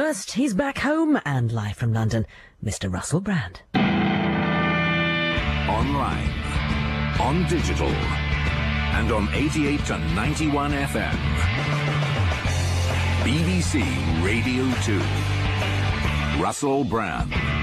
First, he's back home and live from London, Mr. Russell Brand. Online, on digital, and on 88 to 91 FM. BBC Radio 2. Russell Brand.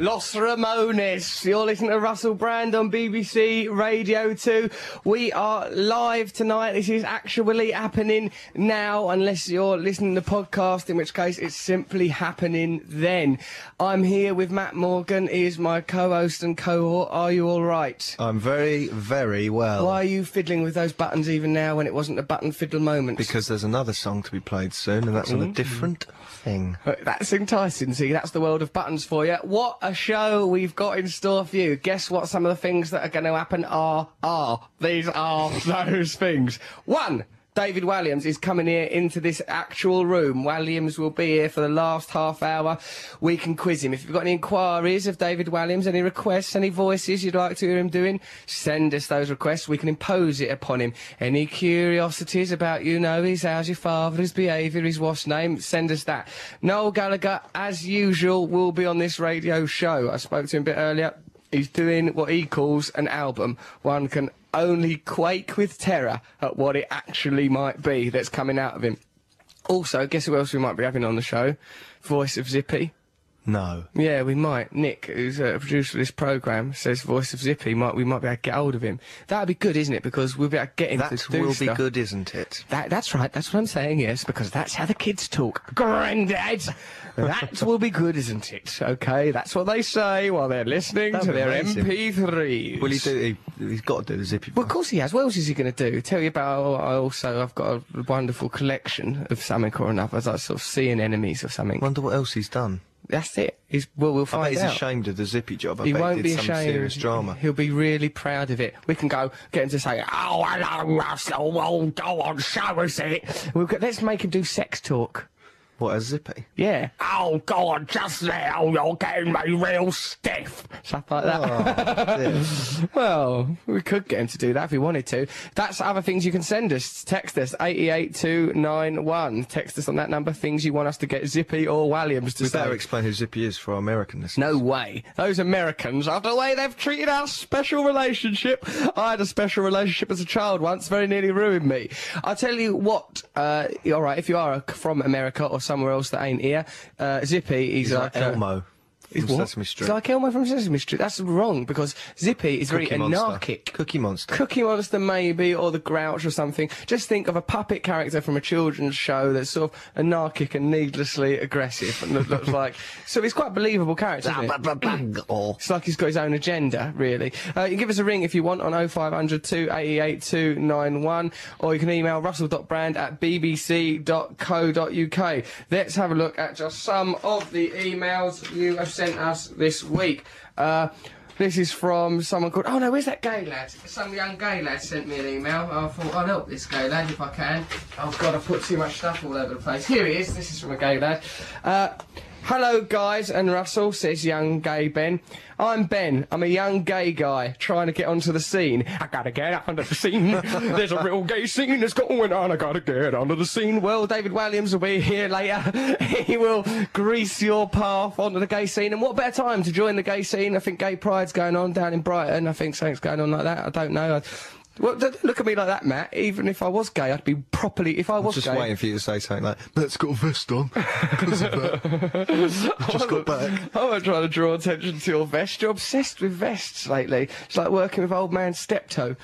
Los Ramones. You're listening to Russell Brand on BBC Radio 2. We are live tonight. This is actually happening now, unless you're listening to the podcast, in which case it's simply happening then. I'm here with Matt Morgan. He is my co-host and cohort. Are you all right? I'm very, very well. Why are you fiddling with those buttons even now when it wasn't a button fiddle moment? Because there's another song to be played soon, and that's on a mm. different thing. That's enticing. See, that's the world of buttons for you. What a show we've got in store for you. Guess what some of the things that are going to happen are? Are. These are those things. One. David Walliams is coming here into this actual room. Walliams will be here for the last half hour. We can quiz him. If you've got any inquiries of David Walliams, any requests, any voices you'd like to hear him doing, send us those requests. We can impose it upon him. Any curiosities about you know his how's your father, his behaviour, his what's name, send us that. Noel Gallagher, as usual, will be on this radio show. I spoke to him a bit earlier. He's doing what he calls an album. One can only quake with terror at what it actually might be that's coming out of him. Also, guess who else we might be having on the show? Voice of Zippy. No. Yeah, we might. Nick, who's a producer of this programme, says Voice of Zippy. Might we might be able to get hold of him. That'd be good, isn't it? Because we'll be able to get him That to do will stuff. be good, isn't it? That, that's right. That's what I'm saying. Yes, because that's how the kids talk. Granddad, that will be good, isn't it? Okay, that's what they say while they're listening That'd to their amazing. MP3s. Will he do? He, he's got to do the zippy. Well, of course he has. What else is he going to do? Tell you about. I also I've got a wonderful collection of something or another. Like sort of seeing enemies or something. Wonder what else he's done. That's it. He's well, we'll I find bet he's out. ashamed of the zippy job. I He bet won't he be did some ashamed. serious drama. He'll be really proud of it. We can go get him to say, "Oh, hello, Russell. Well, go on, show us it." We'll get, let's make him do sex talk. What a zippy! Yeah. Oh, God! on, just now. You're getting me real stiff. Stuff like that. Oh. Well, we could get him to do that if we wanted to. That's other things you can send us. Text us, 88291. Text us on that number, things you want us to get Zippy or Walliams to we say. better explain who zippy is for our American listeners. No way. Those Americans, after the way they've treated our special relationship, I had a special relationship as a child once, very nearly ruined me. I'll tell you what, uh, alright, if you are from America or somewhere else that ain't here, uh, Zippy, he's, He's like like, uh, Elmo He's from what? Sesame Street. He's like Elmo from Sesame Street. That's wrong because Zippy is very Cookie Monster. anarchic. Cookie Monster. Cookie Monster, maybe, or the Grouch or something. Just think of a puppet character from a children's show that's sort of anarchic and needlessly aggressive and looks like. So he's quite a believable character? It's like he's got his own agenda, really. Uh, you can give us a ring if you want on 0500 288 291, or you can email russell.brand at bbc.co.uk. Let's have a look at just some of the emails you have sent us this week. Uh, this is from someone called. Oh no, where's that gay lad? Some young gay lad sent me an email. I thought I'll help this gay lad if I can. Oh god, I put too much stuff all over the place. Here he is. This is from a gay lad. Uh, Hello, guys and Russell, says young gay Ben. I'm Ben. I'm a young gay guy trying to get onto the scene. I gotta get up onto the scene. There's a real gay scene that's going on. I gotta get onto the scene. Well, David Walliams will be here later. he will grease your path onto the gay scene. And what better time to join the gay scene? I think Gay Pride's going on down in Brighton. I think something's going on like that. I don't know. I, well, don't look at me like that, Matt. Even if I was gay, I'd be properly. If I was Just gay, waiting for you to say something like, Matt's got a vest on. 'cause of that. just got back. I'm not trying to draw attention to your vest. You're obsessed with vests lately. It's like working with old man Steptoe.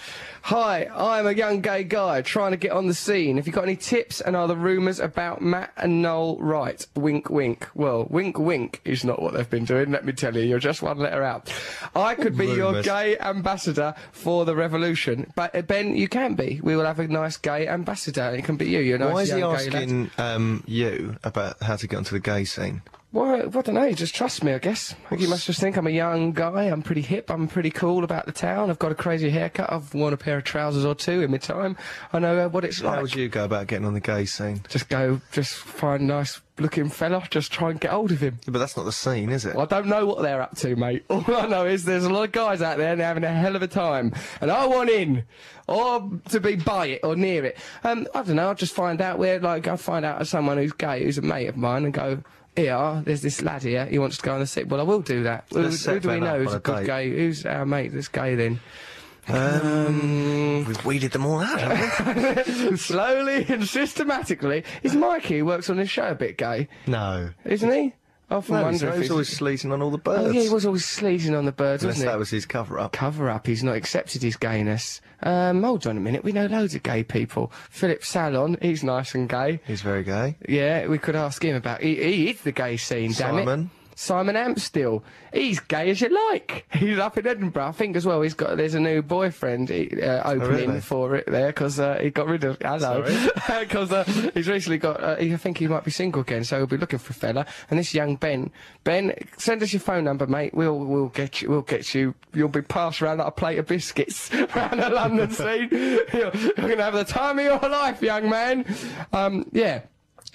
Hi, I'm a young gay guy trying to get on the scene. Have you got any tips and are the rumours about Matt and Noel right? Wink, wink. Well, wink, wink is not what they've been doing, let me tell you. You're just one letter out. I could be your gay ambassador for the revolution. But, uh, Ben, you can be. We will have a nice gay ambassador. It can be you. You're a nice Why is he young gay lad. asking um, you about how to get onto the gay scene? Why? I don't know. He just trusts me, I guess. I think he must just think I'm a young guy. I'm pretty hip. I'm pretty cool about the town. I've got a crazy haircut. I've worn a pair of trousers or two in my time. I know uh, what it's How like. How would you go about getting on the gay scene? Just go, just find a nice looking fella. Just try and get hold of him. Yeah, but that's not the scene, is it? Well, I don't know what they're up to, mate. All I know is there's a lot of guys out there and they're having a hell of a time. And I want in. Or to be by it or near it. Um, I don't know, I'll just find out where, like, I'll find out someone who's gay, who's a mate of mine, and go, here, there's this lad here, he wants to go on the set. Well, I will do that. Who, who do we know who's a a good date. gay? Who's our mate that's gay then? Um, we've weeded them all out, haven't we? Slowly and systematically. Is Mikey, who works on this show, a bit gay? no. Isn't he? I often No, wonder he's he's... always sleazing on all the birds. Oh, yeah, he was always sleazing on the birds, Unless wasn't he? that was his cover up. cover up. He's not accepted his gayness. Um, hold on a minute. We know loads of gay people. Philip Sallon, he's nice and gay. He's very gay. Yeah, we could ask him about. He, he is the gay scene. Damn it. Simon. Amstell. He's gay as you like. He's up in Edinburgh. I think as well. He's got. There's a new boyfriend uh, opening really? for it there because uh, he got rid of. Hello. Because uh, he's recently got. Uh, he, I think he might be single again, so he'll be looking for a fella. And this young Ben. Ben, send us your phone number, mate. We'll we'll get you. We'll get you. You'll be passed around like a plate of biscuits around the London scene. You're, you're gonna have the time of your life, young man. Um, yeah.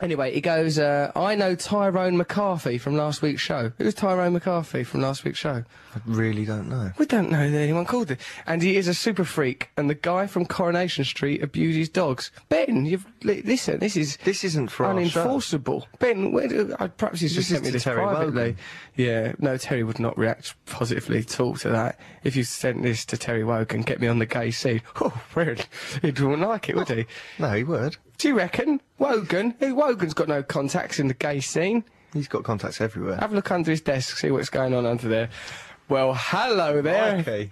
Anyway, he goes, uh, I know Tyrone McCarthy from last week's show. Who's Tyrone McCarthy from last week's show? I really don't know. We don't know that anyone called it. And he is a super freak, and the guy from Coronation Street abuses dogs. Ben, you've, listen, this is This isn't for unenforceable. Ben, where do, uh, perhaps he's just This sent me to this Terry privately. Wogan. Yeah, no, Terry would not react positively at all to that. If you sent this to Terry Wogan, get me on the gay scene. Oh, weird. He wouldn't like it, would he? No, he would. Do you reckon? Wogan? Hey, Wogan's got no contacts in the gay scene. He's got contacts everywhere. Have a look under his desk, see what's going on under there. Well, hello there.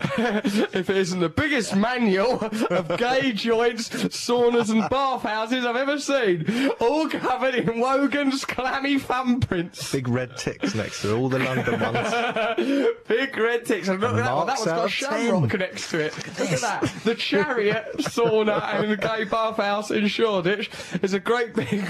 If it isn't the biggest manual of gay joints, saunas, and bathhouses I've ever seen, all covered in Wogan's clammy thumbprints. Big red ticks next to all the London ones. Big red ticks. And look at that one. That one's got a shamrock 10. next to it. Look at that. The chariot sauna and the gay bathhouse in Shoreditch. There's a great big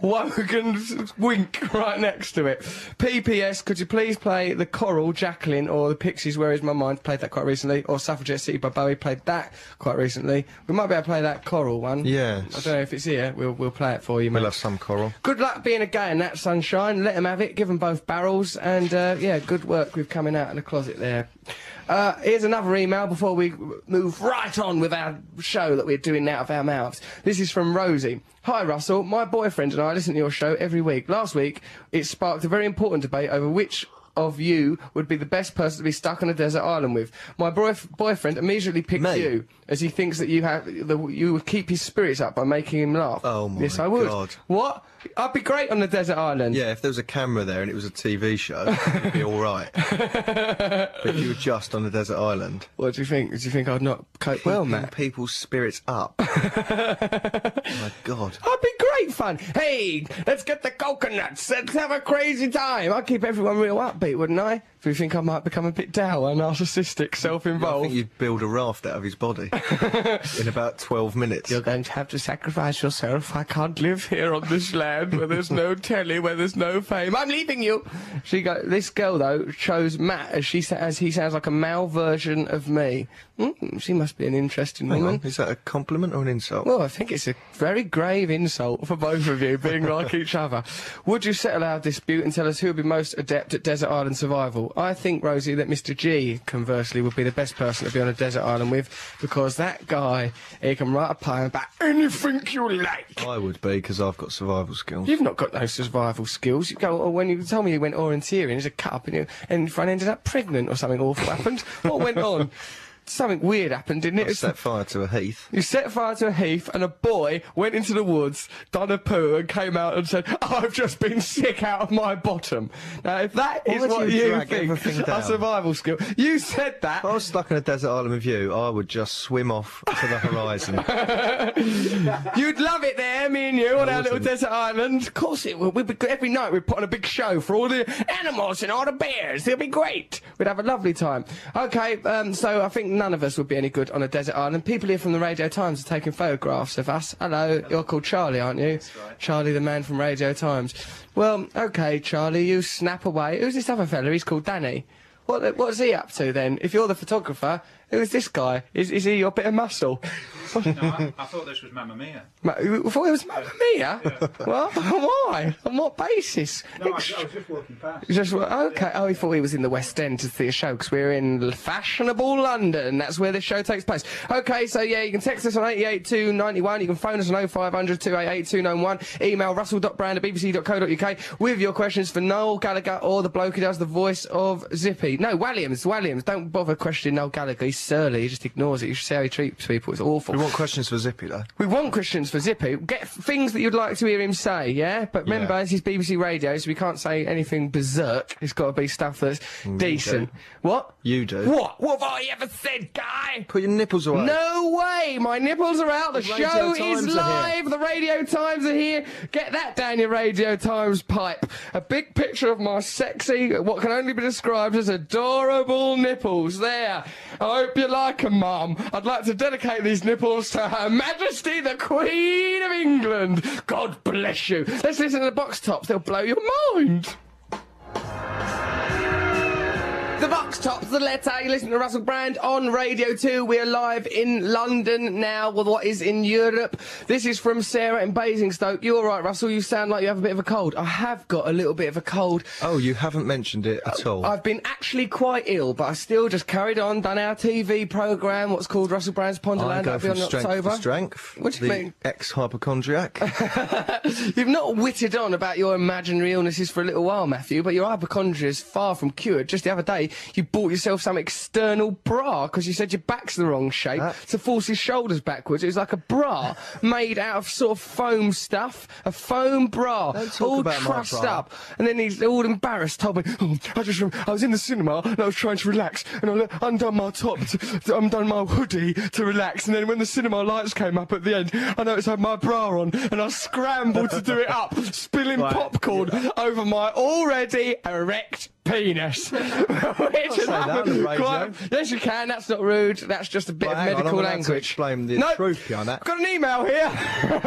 Wogan's wink right next to it. PPS, could you please play the Coral, Jacqueline, or the Pixies, Where Is My Mind? Played that quite recently. Or Suffragette City by Bowie, played that quite recently. We might be able to play that Coral one. Yeah. I don't know if it's here. We'll, we'll play it for you, mate. We'll have some coral. Good luck being a gay in that sunshine. Let them have it. Give them both barrels. And uh, yeah, good work with coming out of the closet there. Uh, here's another email before we move right on with our show that we're doing out of our mouths. This is from Rosie. Hi Russell, my boyfriend and I listen to your show every week. Last week, it sparked a very important debate over which of you would be the best person to be stuck on a desert island with. My boyf- boyfriend immediately picked Me? you as he thinks that you have the, you would keep his spirits up by making him laugh. Oh my yes, I would. God. What? I'd be great on the desert island. Yeah, if there was a camera there and it was a TV show, it'd be all right. but if you were just on a desert island, What do you think? Do you think I'd not cope well, keeping Matt? people's spirits up. Oh my God. I'd be great fun. Hey, let's get the coconuts. Let's have a crazy time. I'd keep everyone real upbeat, wouldn't I? Do you think I might become a bit dour, narcissistic, self-involved? I think you'd build a raft out of his body in about 12 minutes. You're going to have to sacrifice yourself. I can't live here on this land where there's no telly, where there's no fame. I'm leaving you. She go. This girl though chose Matt as she sa- as he sounds like a male version of me. Mm, she must be an interesting Hang woman. on, is that a compliment or an insult? Well, I think it's a very grave insult for both of you being like each other. Would you settle our dispute and tell us who would be most adept at desert island survival? I think, Rosie, that Mr. G, conversely, would be the best person to be on a desert island with because that guy, he can write a poem about anything you like. I would be because I've got survival skills. You've not got no survival skills. You go, or when you told me you went orienteering, there's a cut up and, you, and your friend ended up pregnant or something awful happened. What went on? Something weird happened, didn't it? I set fire to a heath. You set fire to a heath, and a boy went into the woods, done a poo, and came out and said, "I've just been sick out of my bottom." Now, if that is Why do what you you think a survival skill, you said that. If I was stuck in a desert island with you, I would just swim off to the horizon. You'd love it there, me and you, on our little desert island. Of course it would. We'd be, every night we'd put on a big show for all the animals and all the bears. It'll be great. We'd have a lovely time. Okay, um, so I think none of us would be any good on a desert island. People here from the Radio Times are taking photographs of us. Hello, you're called Charlie, aren't you? Right. Charlie, the man from Radio Times. Well, okay, Charlie, you snap away. Who's this other fella? He's called Danny. What, what's he up to then? If you're the photographer, who's this guy? Is, is he your bit of muscle? No, I, I thought this was Mamma Mia. Ma- you thought it was Mamma Mia? What? Why? On what basis? No, I, I was just walking past. Just okay. Oh, he thought he was in the West End to see a show because we're in fashionable London. That's where this show takes place. Okay, so yeah, you can text us on eight eight two ninety one. You can phone us on 0500 288 291. Email russell.brand at bbc.co.uk with your questions for Noel Gallagher or the bloke who does the voice of Zippy. No, Walliams. Walliams. Don't bother questioning Noel Gallagher. He's surly. He just ignores it. You should see how he treats people. It's awful. We want questions for Zippy though. We want questions for Zippy. Get things that you'd like to hear him say, yeah? But remember, Yeah. this is BBC Radio, so we can't say anything berserk. It's got to be stuff that's mm, decent. What? You do. What? What have I ever said, guy? Put your nipples away. No way! My nipples are out. The, Radio show is Times are here. live. The Radio Times are here. Get that down your Radio Times pipe. A big picture of my sexy, what can only be described as adorable nipples. There. I hope you like 'em, Mum. I'd like to dedicate these nipples to Her Majesty the Queen of England. God bless you. Let's listen to the box tops. They'll blow your mind. The Box Tops, the letter. You listen to Russell Brand on Radio 2. We're live in London now with what is in Europe. This is from Sarah in Basingstoke. You all right, Russell? You sound like you have a bit of a cold. I have got a little bit of a cold. Oh, you haven't mentioned it at all. I've been actually quite ill, but I still just carried on, done our TV programme, what's called Russell Brand's Ponderland. That'll be on strength October. to strength. What do you the mean? Ex-hypochondriac. You've not witted on about your imaginary illnesses for a little while, Matthew, but your hypochondria is far from cured. Just the other day, you bought yourself some external bra because you said your back's the wrong shape That- to force your shoulders backwards. It was like a bra made out of sort of foam stuff, a foam bra, all trussed up. And then he's all embarrassed, told me, oh, I just, I was in the cinema and I was trying to relax and I undone my top, to, to undone my hoodie to relax. And then when the cinema lights came up at the end, I noticed I had my bra on and I scrambled to do it up, spilling Right. popcorn over my already erect penis. Which is say that on the radio. quite- yes, you can. That's not rude. That's just a bit Right, of on, medical gonna language. explain the no, truth behind that. I've got an email here.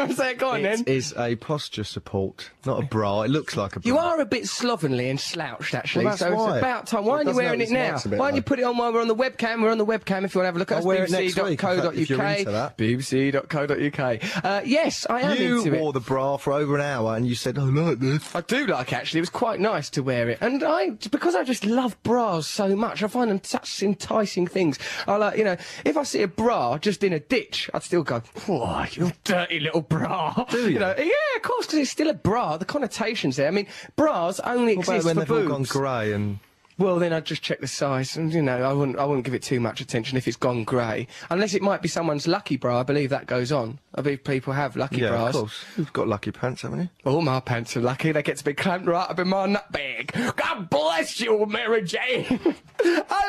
Say it, go on then. It is a posture support, not a bra. It looks like a bra. You are a bit slovenly and slouched, actually. Well, that's so why. it's about time. Why it aren't you wearing it now? bit, Why don't you put it on while we're on the webcam? We're on the webcam if you want to have a look at us. I'll wear it next week, if BBC.co.uk. if you're into that. BBC.co.uk. Uh, yes, I am You into wore it. the bra for over an hour and you said, I like this. I do like actually. It was quite nice to wear it, and I because I just love bras so much. I find them such enticing things. I like you know if I see a bra just in a ditch, I'd still go, "Oh, you dirty little bra." Do you? know, yeah, of course, because it's still a bra. The connotations there. I mean, bras only What about exist when for they've all gone grey and Well, then I'd just check the size, and you know, I wouldn't, I wouldn't give it too much attention if it's gone grey, unless it might be someone's lucky bra. I believe that goes on. I believe people have lucky yeah, bras. of course. You've got lucky pants, haven't you? All my pants are lucky. They get to be clamped right up in my nut bag. God bless you, Mary Jane.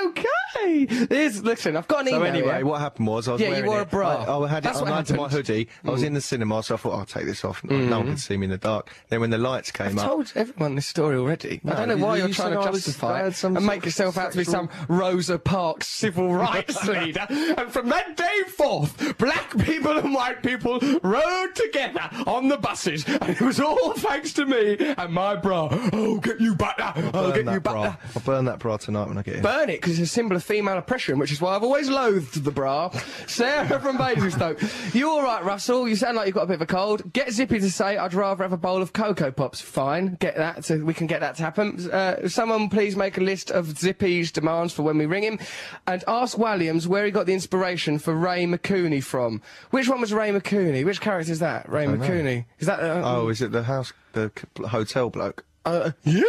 okay. There's, listen, I've got an So email. anyway, here. what happened was I was Yeah, you wearing wore it. a bra. I, I had That's it on under my. Mm. hoodie. I was in the cinema, so I thought I'll take this off. No one could see me in the dark. Then when the lights came I've up, told everyone this story already. I don't know why you you're trying to justify it some and make yourself out to be some Rosa Parks civil rights leader. And from that day forth, black people and white people rode together on the buses, and it was all thanks to me and my bra. Oh, get you butter! Oh, burn get you that bra. I'll burn that bra tonight when I get in. burn it because it's a symbol of female oppression, which is why I've always loathed the bra. Sarah from Basingstoke. You all right, Russell? You sound like you've got a bit of a cold. Get Zippy to say I'd rather have a bowl of Cocoa Pops. Fine, get that. So we can get that to happen. Uh, someone please make a list of Zippy's demands for when we ring him, and ask Walliams where he got the inspiration for Ray McCooney from. Which one was Ray McCooney? Which character is that? Ray. McCooney. Is that? Uh, Oh, is it the house, the hotel bloke? Uh, yeah,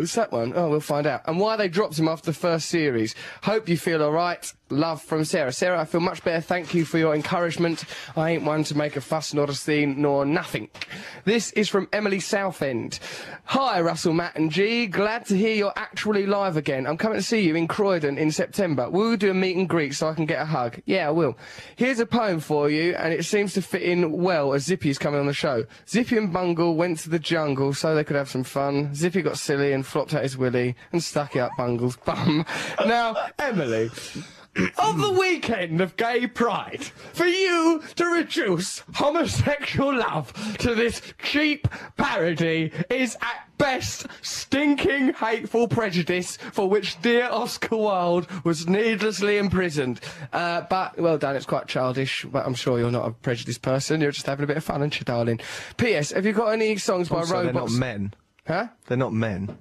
it's that one. Oh, we'll find out. And why they dropped him after the first series. Hope you feel all right. Love from Sarah. Sarah, I feel much better. Thank you for your encouragement. I ain't one to make a fuss, nor a scene, nor nothing. This is from Emily Southend. Hi, Russell, Matt, and G. Glad to hear you're actually live again. I'm coming to see you in Croydon in September. Will you do a meet and greet so I can get a hug? Yeah, I will. Here's a poem for you, and it seems to fit in well as Zippy is coming on the show. Zippy and Bungle went to the jungle so they could have some fun. Zippy got silly and flopped out his willy and stuck it up Bungle's bum. Now, Emily. of the weekend of gay pride for you to reduce homosexual love to this cheap parody is at best stinking hateful prejudice for which dear Oscar Wilde was needlessly imprisoned. Uh, but well done, it's quite childish, but I'm sure you're not a prejudiced person. You're just having a bit of fun, aren't you, darling? P.S. Have you got any songs by Also, they're not men. Huh? They're not men.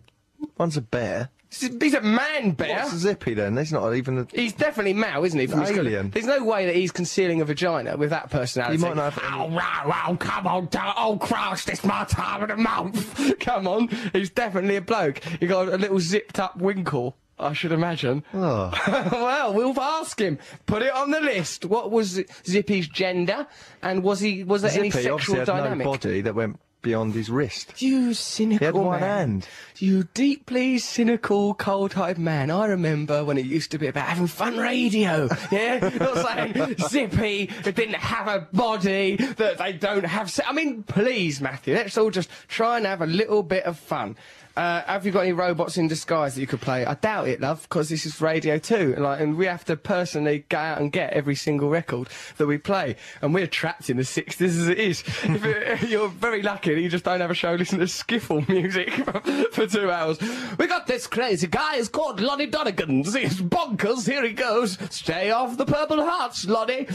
One's a bear. He's a man bear. What's Zippy then? He's not even a... He's definitely male, isn't he? From? Alien. There's no way that he's concealing a vagina with that personality. He might not have Oh, wow, wow, come on, oh, Christ, it's my time of the month. come on, he's definitely a bloke. He got a little zipped up winkle. I should imagine. Oh. well, we'll ask him. Put it on the list. What was Zippy's gender, and was he was there any Zippy obviously sexual had dynamic? no body that went beyond his wrist. You cynical He had one man. hand. You deeply cynical, cold-hearted man. I remember when it used to be about having fun radio. Yeah, not saying Zippy that didn't have a body, that they don't have. I mean, please, Matthew, let's all just try and have a little bit of fun. Uh, have you got any robots in disguise that you could play? I doubt it, love, because this is radio too, and, like, and we have to personally go out and get every single record that we play, and we're trapped in the '60s as it is. it, you're very lucky that you just don't have a show listening to skiffle music for, two hours. We got this crazy guy. It's called Lonnie Donegan's. He's bonkers. Here he goes. Stay off the purple hearts, Lonnie.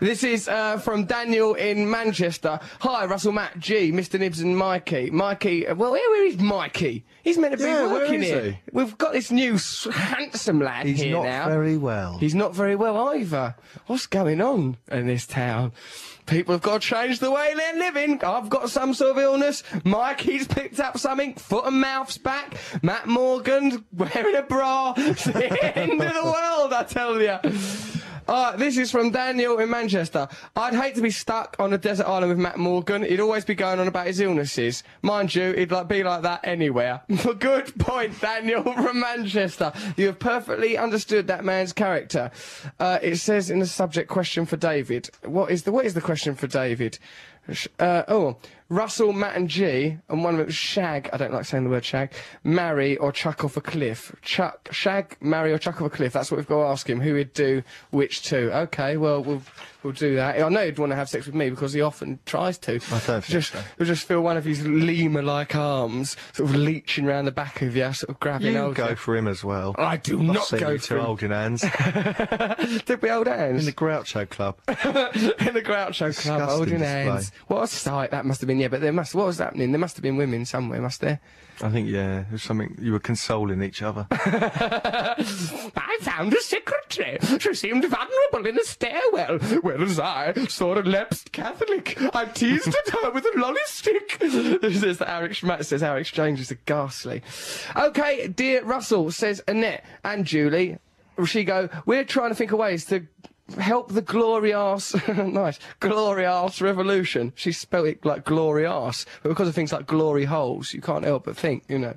This is uh, from Daniel in Manchester. Hi, Russell, Matt, G, Mr. Nibs, and Mikey. Mikey. uh, Well, where is Mikey? He's meant to be Yeah, working here. he? We've got this new handsome lad He's here now. He's not very well. He's not very well either. What's going on in this town? People have got to change the way they're living. I've got some sort of illness. Mikey's picked up something. Foot and mouth's back. Matt Morgan wearing a bra. It's the end of the world, I tell you. Uh, this is from Daniel in Manchester. I'd hate to be stuck on a desert island with Matt Morgan. He'd always be going on about his illnesses. Mind you, he'd like be like that anywhere. Good point, Daniel from Manchester. You have perfectly understood that man's character. Uh, it says in the subject question for David. What is the what is the question for David? Uh, oh, Russell, Matt, and G, and one of them was Shag. I don't like saying the word Shag. Marry or chuck off a cliff. Chuck, Shag, marry or chuck off a cliff. That's what we've got to ask him. Who would do which two? Okay, well we'll we'll do that. I know he'd want to have sex with me because he often tries to. I don't think just so. you'll just feel one of his lemur-like arms sort of leeching round the back of you, sort of grabbing You go you. for him as well. I do I've not go you for him. holding hands Did we hold hands? in the Groucho Club. in the Groucho Club, holding display. hands. What a sight that must have been. Yeah, but there must. What was happening? There must have been women somewhere, must there? I think yeah, it was something you were consoling each other. I found a secretary. She seemed vulnerable in a stairwell, whereas I saw a lapsed Catholic. I teased at her with a lolly stick. says that our Matt says our exchanges are ghastly. Okay, dear Russell, says Annette and Julie. She go, we're trying to think of ways to help the glory glorious, nice, glory glorious revolution. She spelt it like glorious, but because of things like glory holes, you can't help but think, you know.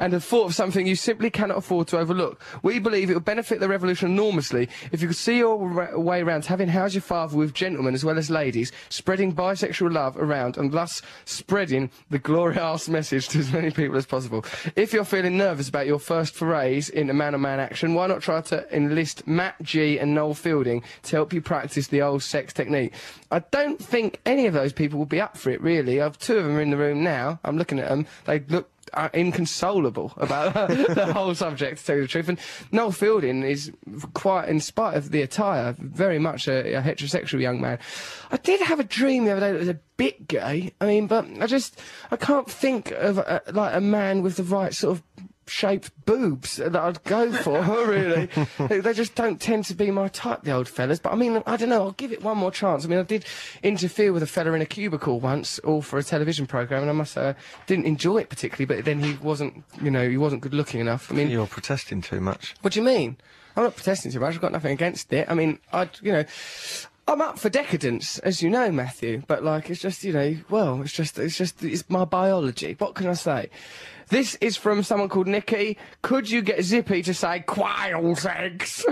And have thought of something you simply cannot afford to overlook. We believe it would benefit the revolution enormously if you could see your way around having How's Your Father with gentlemen as well as ladies, spreading bisexual love around and thus spreading the glory glorious message to as many people as possible. If you're feeling nervous about your first forays into man-on-man action, why not try to enlist Matt G and Noel Fielding to help you practice the old sex technique? I don't think any of those people will be up for it, really. I've two of them are in the room now. I'm looking at them. They look uh, inconsolable about the whole subject, to tell you the truth. And Noel Fielding is quite, in spite of the attire, very much a, a heterosexual young man. I did have a dream the other day that was a bit gay. I mean, but I just, I can't think of a, like a man with the right sort of shaped boobs that I'd go for, really. they just don't tend to be my type, the old fellas. But I mean, I don't know, I'll give it one more chance. I mean, I did interfere with a fella in a cubicle once, all for a television programme, and I must say, I didn't enjoy it particularly, but then he wasn't, you know, he wasn't good looking enough. I mean, You're protesting too much. what do you mean? I'm not protesting too much. I've got nothing against it. I mean, I'd, you know, I'm up for decadence, as you know, Matthew. But like, it's just, you know, well, it's just, it's just, it's my biology. What can I say? This is from someone called Nikki. Could you get Zippy to say quail's eggs?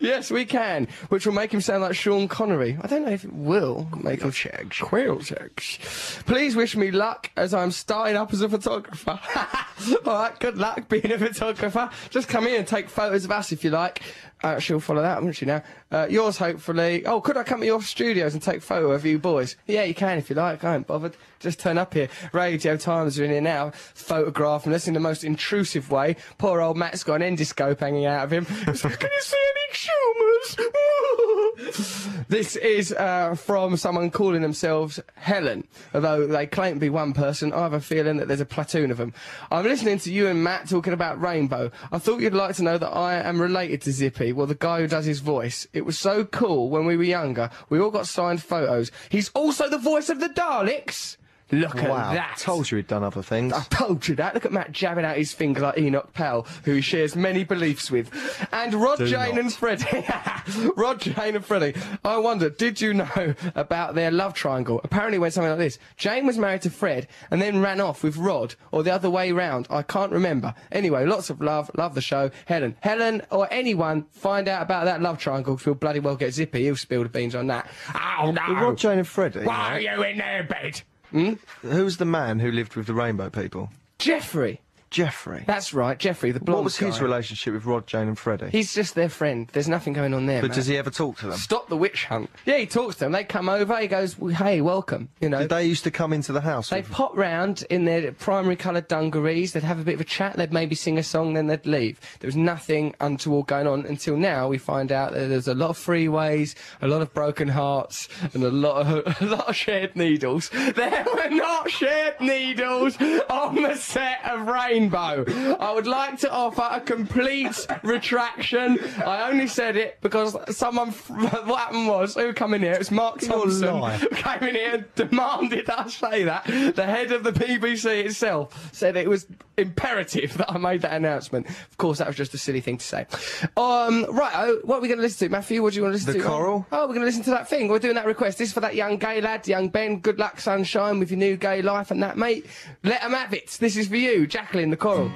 yes, we can. Which will make him sound like Sean Connery. I don't know if it will make him eggs. Quail's eggs. Please wish me luck as I'm starting up as a photographer. All right, good luck being a photographer. Just come in and take photos of us if you like. Uh, she'll follow that, won't she now? Uh, yours, hopefully. Oh, could I come to your studios and take photo of you boys? Yeah, you can if you like. I ain't bothered. Just turn up here. Radio Times are in here now, photographing us in the most intrusive way. Poor old Matt's got an endoscope hanging out of him. can you see any tumours? this is uh, from someone calling themselves Helen, although they claim to be one person. I have a feeling that there's a platoon of them. I'm listening to you and Matt talking about Rainbow. I thought you'd like to know that I am related to Zippy, well, the guy who does his voice. It was so cool when we were younger. We all got signed photos. He's also the voice of the Daleks. Look Wow. at that. Told you he'd done other things. I told you that. Look at Matt jabbing out his finger like Enoch Powell, who he shares many beliefs with. And Rod, Do Jane, not. and Freddie. Rod, Jane, and Freddie. I wonder, did you know about their love triangle? Apparently, it went something like this: Jane was married to Fred, and then ran off with Rod, or the other way round. I can't remember. Anyway, lots of love. Love the show. Helen, Helen, or anyone find out about that love triangle? We'll bloody well get Zippy. He'll spill the beans on that. Oh no! Rod, Jane and Freddie. Why are you in their bed? Hmm? Who's the man who lived with the Rainbow People? Jeffrey. Jeffrey. That's right, Jeffrey, the blonde what was his guy. relationship with Rod, Jane and Freddie? He's just their friend. There's nothing going on there. but man. does he ever talk to them? stop the witch hunt? Yeah, he talks to them. They come over. He goes, well, "Hey, welcome." You know. Did they used to come into the house? They'd with- pop round in their primary coloured dungarees. They'd have a bit of a chat. They'd maybe sing a song, then they'd leave. There was nothing untoward going on until now. We find out that there's a lot of freeways, a lot of broken hearts, and a lot of a lot of shared needles. There were not shared needles on the set of Rainbow. I would like to offer a complete retraction. I only said it because someone. What happened was who came in here? It was Mark Thompson came in here and demanded I say that. The head of the BBC itself said it was imperative that I made that announcement. Of course, that was just a silly thing to say. Um, right, oh, what are we going to listen to, Matthew? What do you want to listen The to? Coral? Oh, we're going to listen to that thing. We're doing that request. This is for that young gay lad, young Ben. Good luck, sunshine, with your new gay life and that, mate. Let 'em have it. This is for you, Jacqueline the Coral.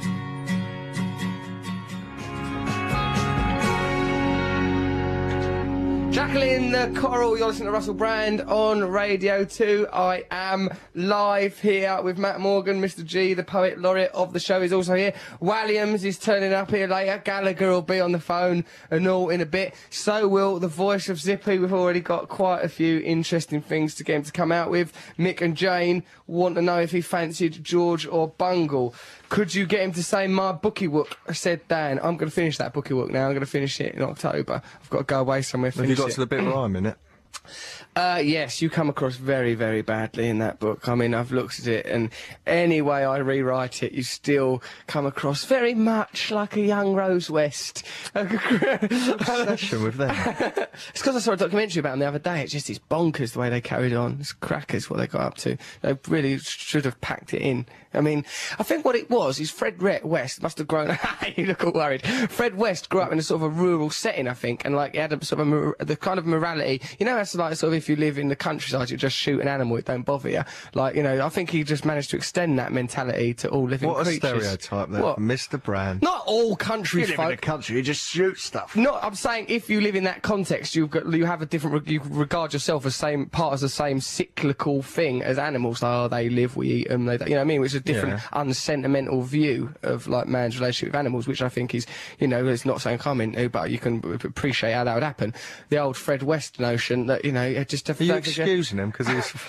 Jacqueline the Coral, you're listening to Russell Brand on Radio 2. I am live here with Matt Morgan, Mr. G, the poet laureate of the show, is also here. Walliams is turning up here later. Gallagher will be on the phone and all in a bit. So will the voice of Zippy. We've already got quite a few interesting things to get him to come out with. Mick and Jane want to know if he fancied George or Bungle. Could you get him to say my bookie wook? I said Dan. I'm going to finish that bookie wook now. I'm going to finish it in October. I've got to go away somewhere. Have you got it. to the bit where I'm in it? Uh, yes, you come across very, very badly in that book. I mean, I've looked at it, and any way I rewrite it, you still come across very much like a young Rose West. obsession with that. It's because I saw a documentary about them the other day. It's just it's bonkers the way they carried on. It's crackers what they got up to. They really should have packed it in. I mean, I think what it was is Fred West must have grown. you look all worried. Fred West grew up in a sort of a rural setting, I think, and like he had a sort of a, the kind of morality. You know, it's like sort of if you live in the countryside, you just shoot an animal, it don't bother you. Like you know, I think he just managed to extend that mentality to all living What a stereotype there. What? Mr. Brand. Not all country folk. country, you just shoot stuff. No, I'm saying if you live in that context, you've got you have a different you regard yourself as same part as the same cyclical thing as animals. Like, oh, they live, we eat them. They, you know what I mean? Which is a different, unsentimental view of like man's relationship with animals, which I think is, you know, it's not something I'm into, but you can appreciate how that would happen. The old Fred West notion that you know, you just have Are you excusing him because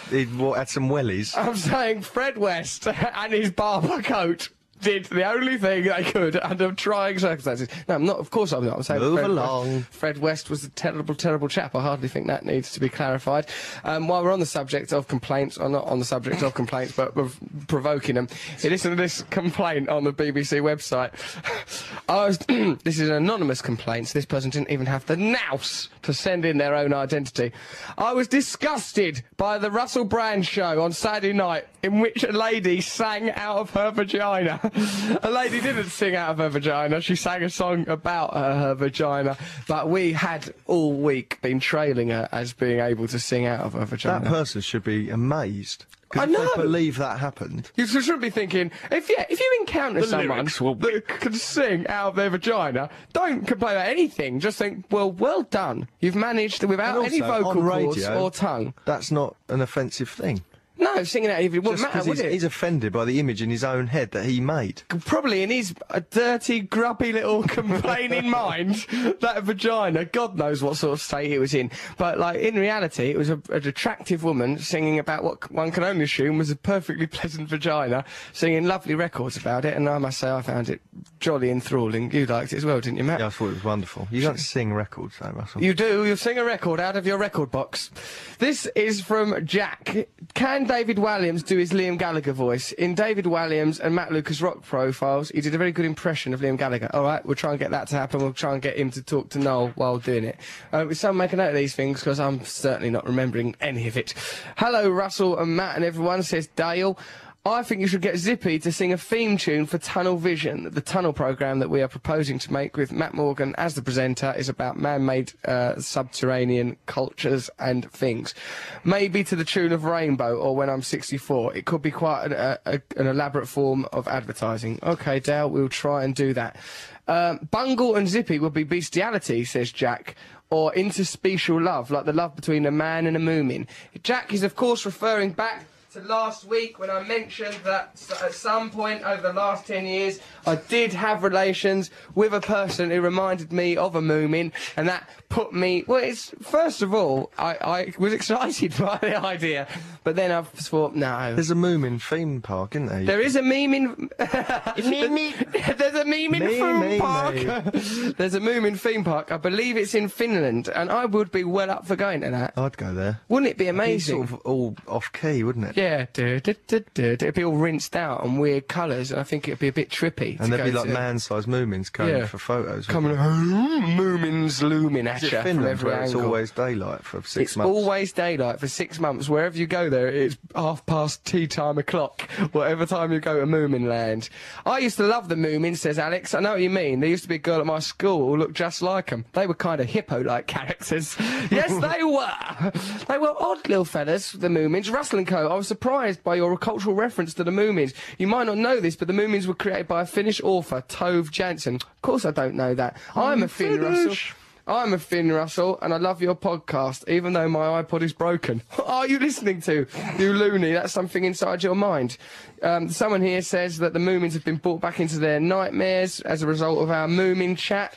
he wa- had some wellies? I'm saying Fred West and his Barbour coat did the only thing they could under trying circumstances. No, I'm not. Of course, I'm not. I'm saying Move Fred along. West, Fred West was a terrible, terrible chap. I hardly think that needs to be clarified. Um, while we're on the subject of complaints, or not on the subject of complaints, but provoking them, listen to this complaint on the BBC website. I was, this is an anonymous complaint, so this person didn't even have the nous to send in their own identity. I was disgusted by the Russell Brand show on Saturday night, in which a lady sang out of her vagina. a lady didn't sing out of her vagina, she sang a song about her, her vagina, but we had all week been trailing her as being able to sing out of her vagina. That person should be amazed. I Because if know. they believe that happened, You shouldn't be thinking if yeah, if you encounter someone lyrics will be- that can sing out of their vagina, don't complain about anything. Just think, well, well done. You've managed without And any vocal cords or tongue. that's not an offensive thing. No, singing out of it wouldn't Just matter, because would he's, it? he's offended by the image in his own head that he made. Probably in his uh, dirty, grubby little complaining mind, that vagina, God knows what sort of state it was in. But like in reality, it was a, an attractive woman singing about what one can only assume was a perfectly pleasant vagina, singing lovely records about it. And I must say, I found it jolly enthralling. You liked it as well, didn't you, Matt? Yeah, I thought it was wonderful. You don't sing records, though, Russell. You do. You sing a record out of your record box. This is from Jack. Can David Walliams do his Liam Gallagher voice? In David Walliams and Matt Lucas rock profiles, he did a very good impression of Liam Gallagher. All right, we'll try and get that to happen. We'll try and get him to talk to Noel while doing it. Uh, some make a note of these things because I'm certainly not remembering any of it. Hello, Russell and Matt and everyone, says Dale. I think you should get Zippy to sing a theme tune for Tunnel Vision. The tunnel program that we are proposing to make with Matt Morgan as the presenter is about man-made uh, subterranean cultures and things. Maybe to the tune of Rainbow or When I'm 64. It could be quite an, a, a, an elaborate form of advertising. Okay, Dale, we'll try and do that. Um, Bungle and Zippy would be bestiality, says Jack or interspecial love, like the love between a man and a moomin. Jack is, of course, referring back to last week when I mentioned that at some point over the last 10 years I did have relations with a person who reminded me of a moomin and that put me well it's first of all I, I was excited by the idea but then I thought no There's a Moomin theme park, isn't there? there is a meme in. There's a meme in Me, theme me, park. me. There's a meme in theme park. I believe it's in Finland, and I would be well up for going to that. I'd go there. Wouldn't it be It's amazing? sort of all off key, wouldn't it? Yeah, it'd be all rinsed out and weird colours, and I think it'd be a bit trippy. And there'd be like to. man-sized Moomins coming Yeah. for photos. coming, moomins looming at you from every where it's always daylight for six It's months? It's always daylight for six months. Wherever you go there, it's half past tea time o'clock. Whatever time you go to Moomin Land. I used to love the Moomins, says Alex. I know what you mean. There used to be a girl at my school who looked just like them. They were kind of hippo-like characters. yes, they were. They were odd little fellas, the Moomins. Russell and Co. I was surprised by your cultural reference to the Moomins. You might not know this, but the Moomins were created by a Finnish author, Tove Jansson. Of course I don't know that. I'm a Finn Russell. I'm a Finn Russell, and I love your podcast, even though my iPod is broken. What are you listening to, you loony? That's something inside your mind. Um, someone here says that the Moomins have been brought back into their nightmares as a result of our Moomin chat.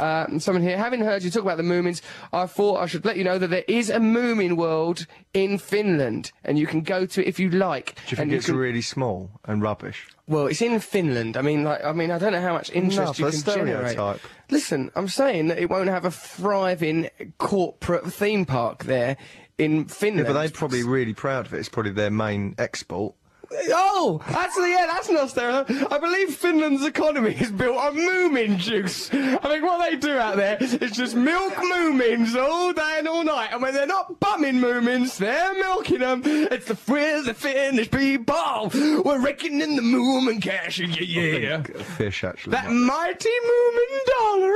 Uh, someone here, having heard you talk about the Moomins, I thought I should let you know that there is a Moomin world in Finland, and you can go to it if you like. Do you and think it's can- really small and rubbish? well, it's in Finland. I mean, like, I mean, I don't know how much interest you but can stereotype. generate. Listen, I'm saying that it won't have a thriving corporate theme park there in Finland. Yeah, Finland. but they're probably really proud of it. It's probably their main export. Oh, actually, yeah, that's not stereotype. I believe Finland's economy is built on moomin juice. I mean, what they do out there is just milk moomins all day and all night. And when they're not bumming moomins, they're milking them. It's the thrill the Finnish people. We're in the moomin cash. Yeah, yeah. Fish, actually. That mighty Moomin dollar.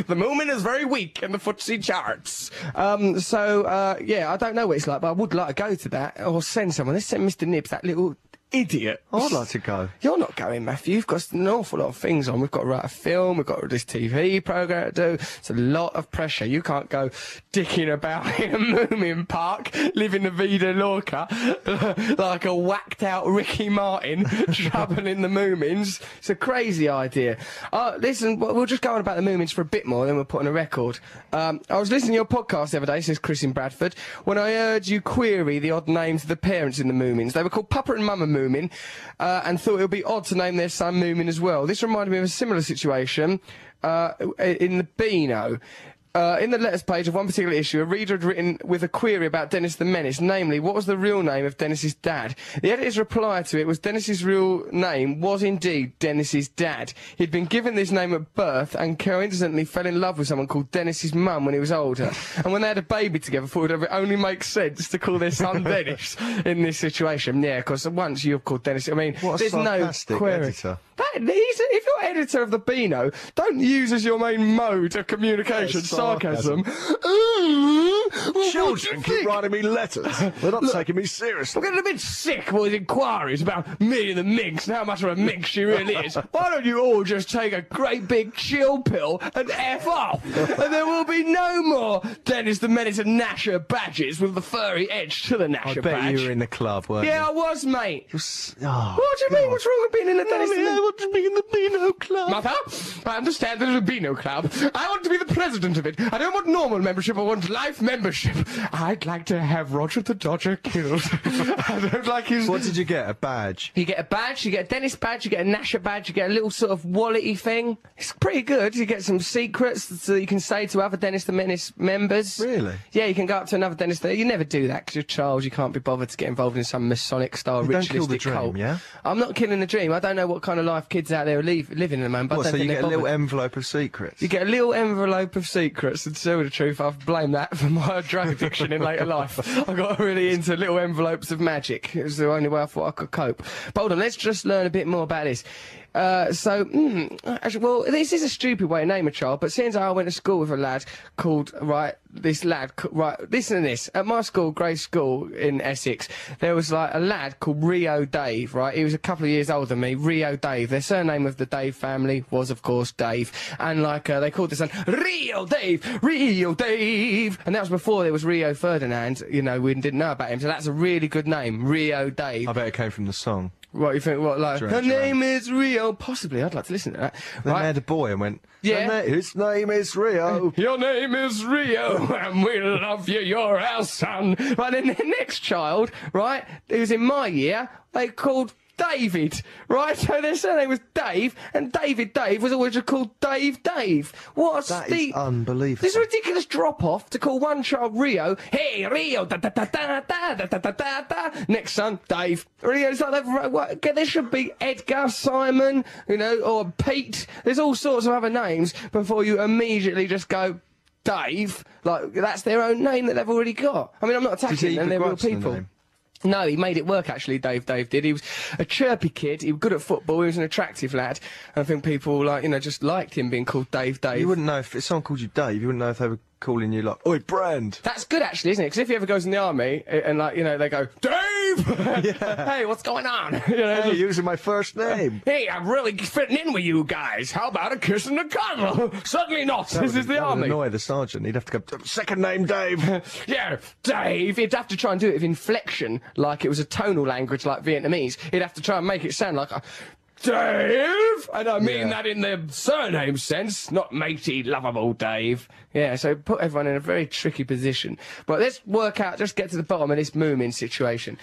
the Moomin is very weak in the footsie charts. Um, so, uh, yeah, I don't know what it's like, but I would like to go to that or send someone. Let's send Mr. Nibs, that little idiot. I'd like to go. You're not going, Matthew. You've got an awful lot of things on. We've got to write a film. We've got this TV program to do. It's a lot of pressure. You can't go dicking about in a Moomin park, living the Vida Lorca like a whacked out Ricky Martin, troubling the Moomins. It's a crazy idea. Uh, listen, we'll just go on about the Moomins for a bit more, then we'll put on a record. Um, I was listening to your podcast the other day, says Chris in Bradford, when I heard you query the odd names of the parents in the Moomins. They were called Papa and Mama Moomin, uh, and thought it would be odd to name their son Moomin as well. This reminded me of a similar situation uh, in the Beano. Uh, in the letters page of one particular issue, a reader had written with a query about Dennis the Menace, namely, what was the real name of Dennis's dad? The editor's reply to it was Dennis's real name was indeed Dennis's dad. He'd been given this name at birth and coincidentally fell in love with someone called Dennis's mum when he was older. and when they had a baby together, thought it only makes sense to call their son Dennis in this situation. Yeah, because once you've called Dennis, I mean, What a there's no query. editor. That, if you're editor of the Beano, don't use as your main mode of communication sarcasm. sarcasm. Children keep writing me letters. They're not taking me seriously. I'm getting a bit sick these inquiries about me and the minx and how much of a minx she really is. Why don't you all just take a great big chill pill and F off? and there will be no more Dennis the Menace and Gnasher badges with the furry edge to the Gnasher I bet badge. you were in the club, weren't yeah, I was, mate. Oh, What do you mean? What's wrong with being in the Dennis the Mommy, I Menace? Want to be in the Beano Club. Mother, I understand there's a Beano Club. I want to be the president of it. I don't want normal membership, I want life membership. I'd like to have Roger the Dodger killed. I don't like his... What did you get? A badge? You get a badge, you get a Dennis badge, you get a Gnasher badge, you get a little sort of wallety thing. It's pretty good. You get some secrets so that you can say to other Dennis the Menace members. Really? Yeah, you can go up to another Dennis the You never do that because you're a child. You can't be bothered to get involved in some Masonic style You don't ritualistic kill the dream, cult. yeah? I'm not killing the dream. I don't know what kind of life kids out there are leave, living at the moment. But What, so you get a little envelope of secrets? You get a little envelope of secrets, and to tell you the truth, I've blamed that for my drug addiction in later life. I got really into little envelopes of magic. It was the only way I thought I could cope. But hold on, let's just learn a bit more about this. Uh, so, mm, actually, well, this is a stupid way to name a child, but since I went to school with a lad called, right, this lad, right, listen to this. At my school, Grays School in Essex, there was like a lad called Rio Dave, right? He was a couple of years older than me, Rio Dave. The surname of the Dave family was, of course, Dave. And like, uh, they called this son Rio Dave, Rio Dave. And that was before there was Rio Ferdinand, you know, we didn't know about him. So that's a really good name, Rio Dave. I bet it came from the song. What you think? What like? Her name is Rio. Possibly, I'd like to listen to that. Then they Right? had a boy and went, Yeah. "And his name is Rio. Your name is Rio, and we love you. You're our son. Right. then the next child, right, who's in my year, they called David, right? So their surname was Dave, and David Dave was always just called Dave Dave. What a That is steep. unbelievable. This ridiculous drop off to call one child Rio. Hey, Rio, da da da da da da da da da. Next son, Dave. Rio, it's like that. What, there should be Edgar, Simon, you know, or Pete. There's all sorts of other names before you immediately just go. Dave, like that's their own name that they've already got. I mean, I'm not attacking them; they're real the people. name? No, he made it work actually, Dave Dave did. He was a chirpy kid, he was good at football, he was an attractive lad. And I think people like, you know, just liked him being called Dave Dave. You wouldn't know if, if someone called you Dave, you wouldn't know if they were calling you like, Oi, Brand. That's good actually, isn't it? Because if he ever goes in the army and like, you know, they go, Dave! hey, what's going on? you know, Hey, using my first name. Hey, I'm really fitting in with you guys. How about a kiss and a cuddle? Certainly not. this is the That would army. annoy the sergeant. He'd have to go, second name Dave. Yeah, Dave. He'd have to try and do it with inflection, like it was a tonal language like Vietnamese. He'd have to try and make it sound like. Dave! And I mean Yeah. that in the surname sense, not matey, lovable Dave. Yeah, so put everyone in a very tricky position. But let's work out, just get to the bottom of this Moomin situation.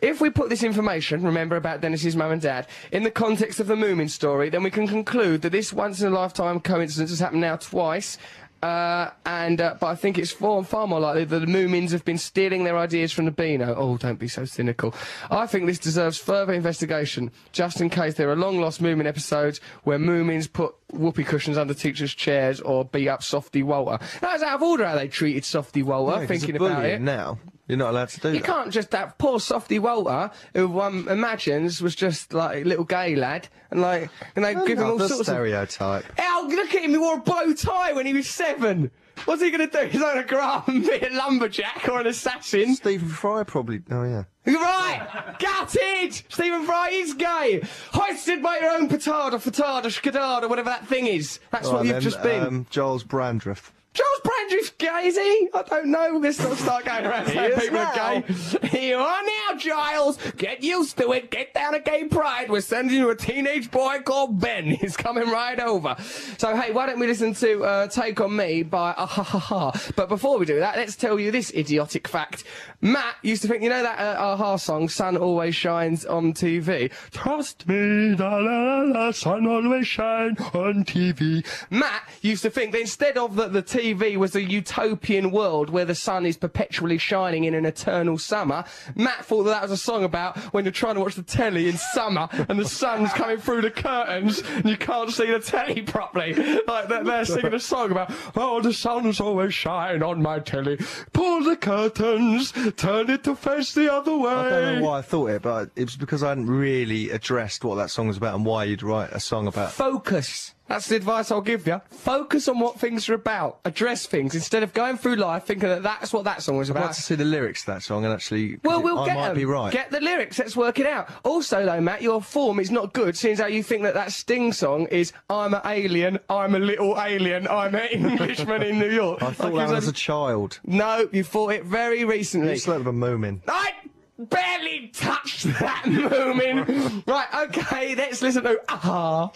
If we put this information, remember about Dennis's mum and dad, in the context of the Moomin story, then we can conclude that this once in a lifetime coincidence has happened now twice. Uh, and uh, but I think it's far, far more likely that the Moomins have been stealing their ideas from the Beano. Oh, don't be so cynical. I think this deserves further investigation, just in case there are long lost Moomin episodes where Moomins put whoopee cushions under teachers' chairs or beat up Softy Walter. That was out of order how they treated Softy Walter. 'cause thinking about it. now. You're not allowed to do You that. can't just that poor softy Walter, who one imagines was just like a little gay lad, and like, and they give him all sorts of stereotype. Ow, look at him, he wore a bow tie when he was seven. What's he going to do? He's to grow up and be a lumberjack or an assassin. Stephen Fry probably. Oh yeah. Right! Gutted! Stephen Fry is gay! Hoisted by your own petard or fatard or skadard or whatever that thing is. That's All what right, you've then, just been. Um, Giles Brandreth. Charles Brandreth's gay, is he? I don't know. We're going start going around saying people are gay. Here you are now, Giles. Get used to it. Get down to gay pride. We're sending you a teenage boy called Ben. He's coming right over. So, hey, why don't we listen to uh, Take On Me by Ah Ha Ha Ha. But before we do that, let's tell you this idiotic fact. Matt used to think, you know that uh, Aha song, Sun Always Shines on TV? Trust me, la la la, la, sun always shine on TV. Matt used to think that instead of that the TV was a utopian world where the sun is perpetually shining in an eternal summer, Matt thought that that was a song about when you're trying to watch the telly in summer and the sun's coming through the curtains and you can't see the telly properly. Like they're, they're singing a song about, oh, the sun's always shining on my telly. Pull the curtains, turn it to face the other way. I don't know why I thought it, but it was because I hadn't really addressed what that song was about and why you'd write a song about. Focus. That's the advice I'll give you. Focus on what things are about. Address things instead of going through life thinking that that's what that song was I'd like to see the lyrics to that song and actually. Well, we'll I get might 'em. be right. Get the lyrics. Let's work it out. Also, though, Matt, your form is not good, seeing as how you think that that Sting song is "I'm an alien, I'm a little alien, I'm an Englishman in New York." I thought Like that was a child. No, you thought it very recently. You slept with a moomin. I barely touched that moomin. right, okay, let's listen to Aha.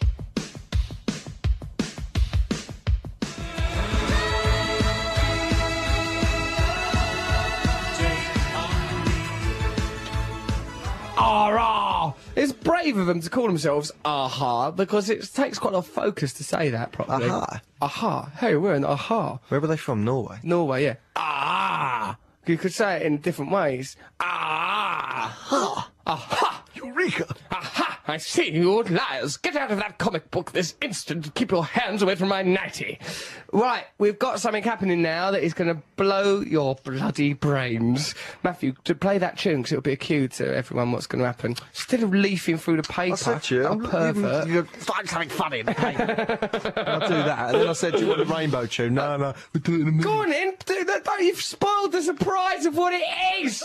It's brave of them to call themselves Aha because it takes quite a lot of focus to say that properly. Aha? Aha. Hey, we're in Aha. Where were they from? Norway. Norway, yeah. Ah! You could say it in different ways. Ah! Aha! Eureka! Aha! I see you old liars. Get out of that comic book this instant. Keep your hands away from my nightie. Right, we've got something happening now that is going to blow your bloody brains. Matthew, to play that tune, because it'll be a cue to everyone what's going to happen. Instead of leafing through the paper, I said to you, a I'm pervert. You find something funny in the paper. I'll do that. And then I said, do you want the rainbow tune? No, no, we'll do it in a minute. Go on in, do that. You've spoiled the surprise of what it is.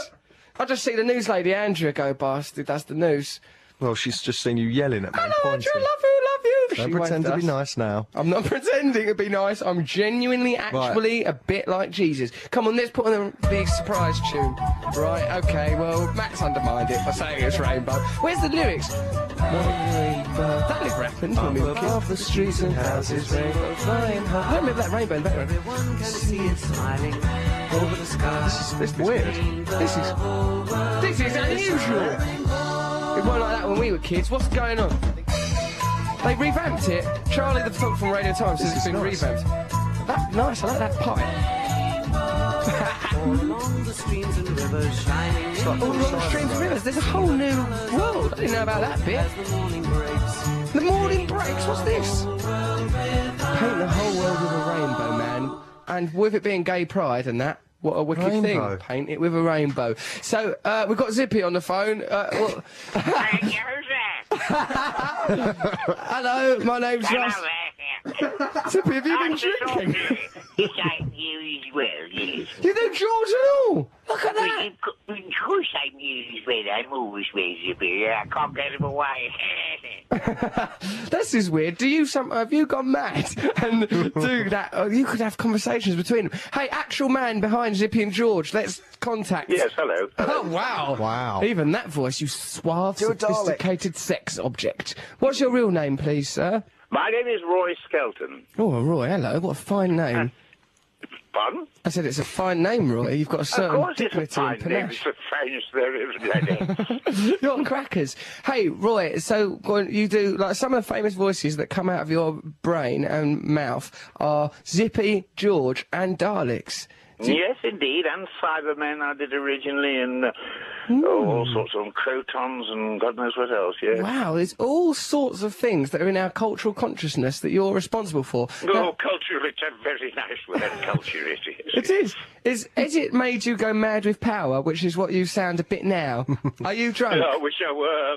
I just see the news lady Andrea go past who does the news. Well, she's just seen you yelling at me and Hello, pointing. Andrea, love you, love you. Don't She pretend to waved be nice now. I'm not pretending to be nice. I'm genuinely, actually a bit like Jesus. Come on, let's put on the big surprise tune. Right, okay, well, Matt's undermined it by saying it's rainbow. Where's the lyrics? Rainbow. That never happened when we were kids. the streets and houses, Rainbow flying high. I remember that rainbow in the background. Everyone can see it smiling over the sky. This is, this is weird. This is, this is unusual. It wasn't like that when we were kids. What's going on? They revamped it. Charlie the photographer from Radio Times says it's been nice. revamped. That nice. I like that pipe. All along the streams and rivers shining All along the streams and rivers. There's a whole new world. I didn't know about that bit. the morning breaks. The morning breaks. What's this? Paint the whole world with a rainbow, man. And with it being gay pride and that. What a wicked Rainbow. thing. Paint it with a rainbow. So, uh, we've got Zippy on the phone. Uh, well, hello, my name's Russ. Zippy, have you been drinking? Yes, I use well, yes. You do George and all. Look at that. Of of course I'm used well. I'm always busy. I can't get him away. This is weird. Do you some? Have you gone mad and do that? Oh, you could have conversations between them. Hey, actual man behind Zippy and George. Let's contact. Yes, hello. Oh wow! Wow. Even that voice, you suave, You're a Dalek. sophisticated sex object. What's your real name, please, sir? My name is Roy Skelton. Oh, Roy. Hello. What a fine name. Uh, pardon? I said it's a fine name, Roy. You've got a certain a dignity and fine name. panache. It's there is. You're on crackers. Hey, Roy, so you do, like, some of the famous voices that come out of your brain and mouth are Zippy, George, and Daleks. Yes, indeed. And Cybermen I did originally, and uh, oh, all sorts of Krotons and God knows what else, yes. Wow, there's all sorts of things that are in our cultural consciousness that you're responsible for. Oh, Now, culture, it's a very nice word, culture it is. it is. Is has it made you go mad with power, which is what you sound a bit now? Are you drunk? I wish I were.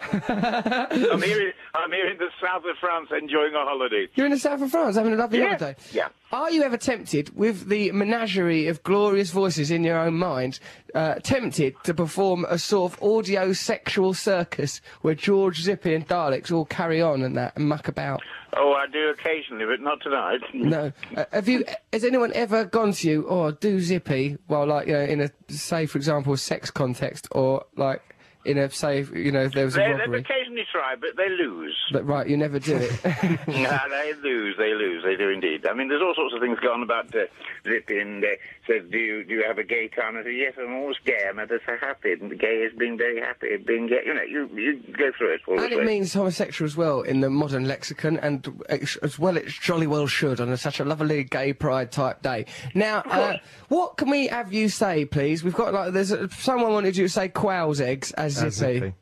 I'm, here in, I'm here in the south of France enjoying a holiday. You're in the south of France having a lovely Yeah, holiday. yeah. Are you ever tempted, with the menagerie of glorious voices in your own mind, uh, tempted to perform a sort of audio sexual circus where George, Zippy, and Daleks all carry on and that and muck about? Oh, I do occasionally, but not tonight. No. Uh, have you? Has anyone ever gone to you, or do Zippy, while like you know, in a say, for example, a sex context, or like in a say, you know, there was a They, they've robbery? occasionally try, but they lose. But right, you never do it. no, they lose. They lose. They do indeed. I mean, there's all sorts of things going about. Uh, Zippy and uh, says, "Do you do you have a gay time?" I said, "Yes, I'm always gay. I'm ever so happy. And gay is being very happy. Being gay, you know, you you go through it all And it way. means homosexual as well in the modern lexicon, and as well it jolly well should on a, such a lovely gay pride type day. Now, uh, what can we have you say, please? We've got like there's a, someone wanted you to say quail's eggs as As Zippy. Zippy.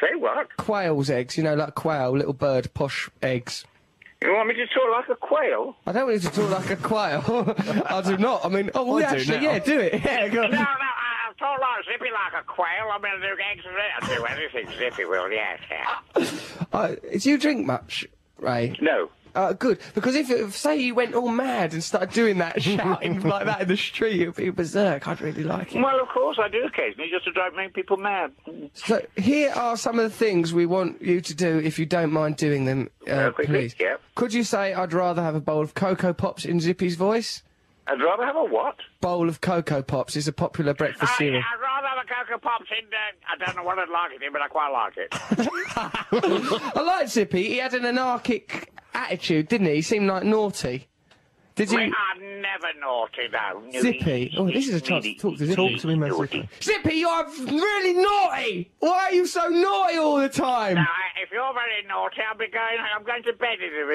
Say what? Quail's eggs, you know, like quail, little bird, posh eggs. You want me to talk like a quail? I don't want you to talk like a quail. I do not. I mean, oh, well, I do actually, now. yeah, do it. Yeah, go on. No, no. I- I've told like Zippy like a quail. I'm going to do eggs and it. I'll do anything Zippy will. Yes. Yeah. Uh, do you drink much, Ray? No, Uh, good, because if, if say you went all mad and started doing that, shouting like that in the street, it'd be berserk. I'd really like it. Well, of course, I do occasionally, just to drive make people mad. So here are some of the things we want you to do, if you don't mind doing them, uh, quickly, please. yeah. Could you say, "I'd rather have a bowl of Cocoa Pops" in Zippy's voice? I'd rather have a what? Bowl of Cocoa Pops is a popular breakfast cereal. I'd rather have a Cocoa Pops in uh, I don't know what I'd like it in, but I quite like it. I like Zippy. He had an anarchic attitude, didn't he? He seemed like naughty. Did you? I'm never naughty, though. No, Zippy. Oh, this is a chance to talk to Zippy. Talk to him as Zippy. Zippy, you're really naughty. Why are you so naughty all the time? Now, if you're very naughty, I'll be going. I'm going to bed in a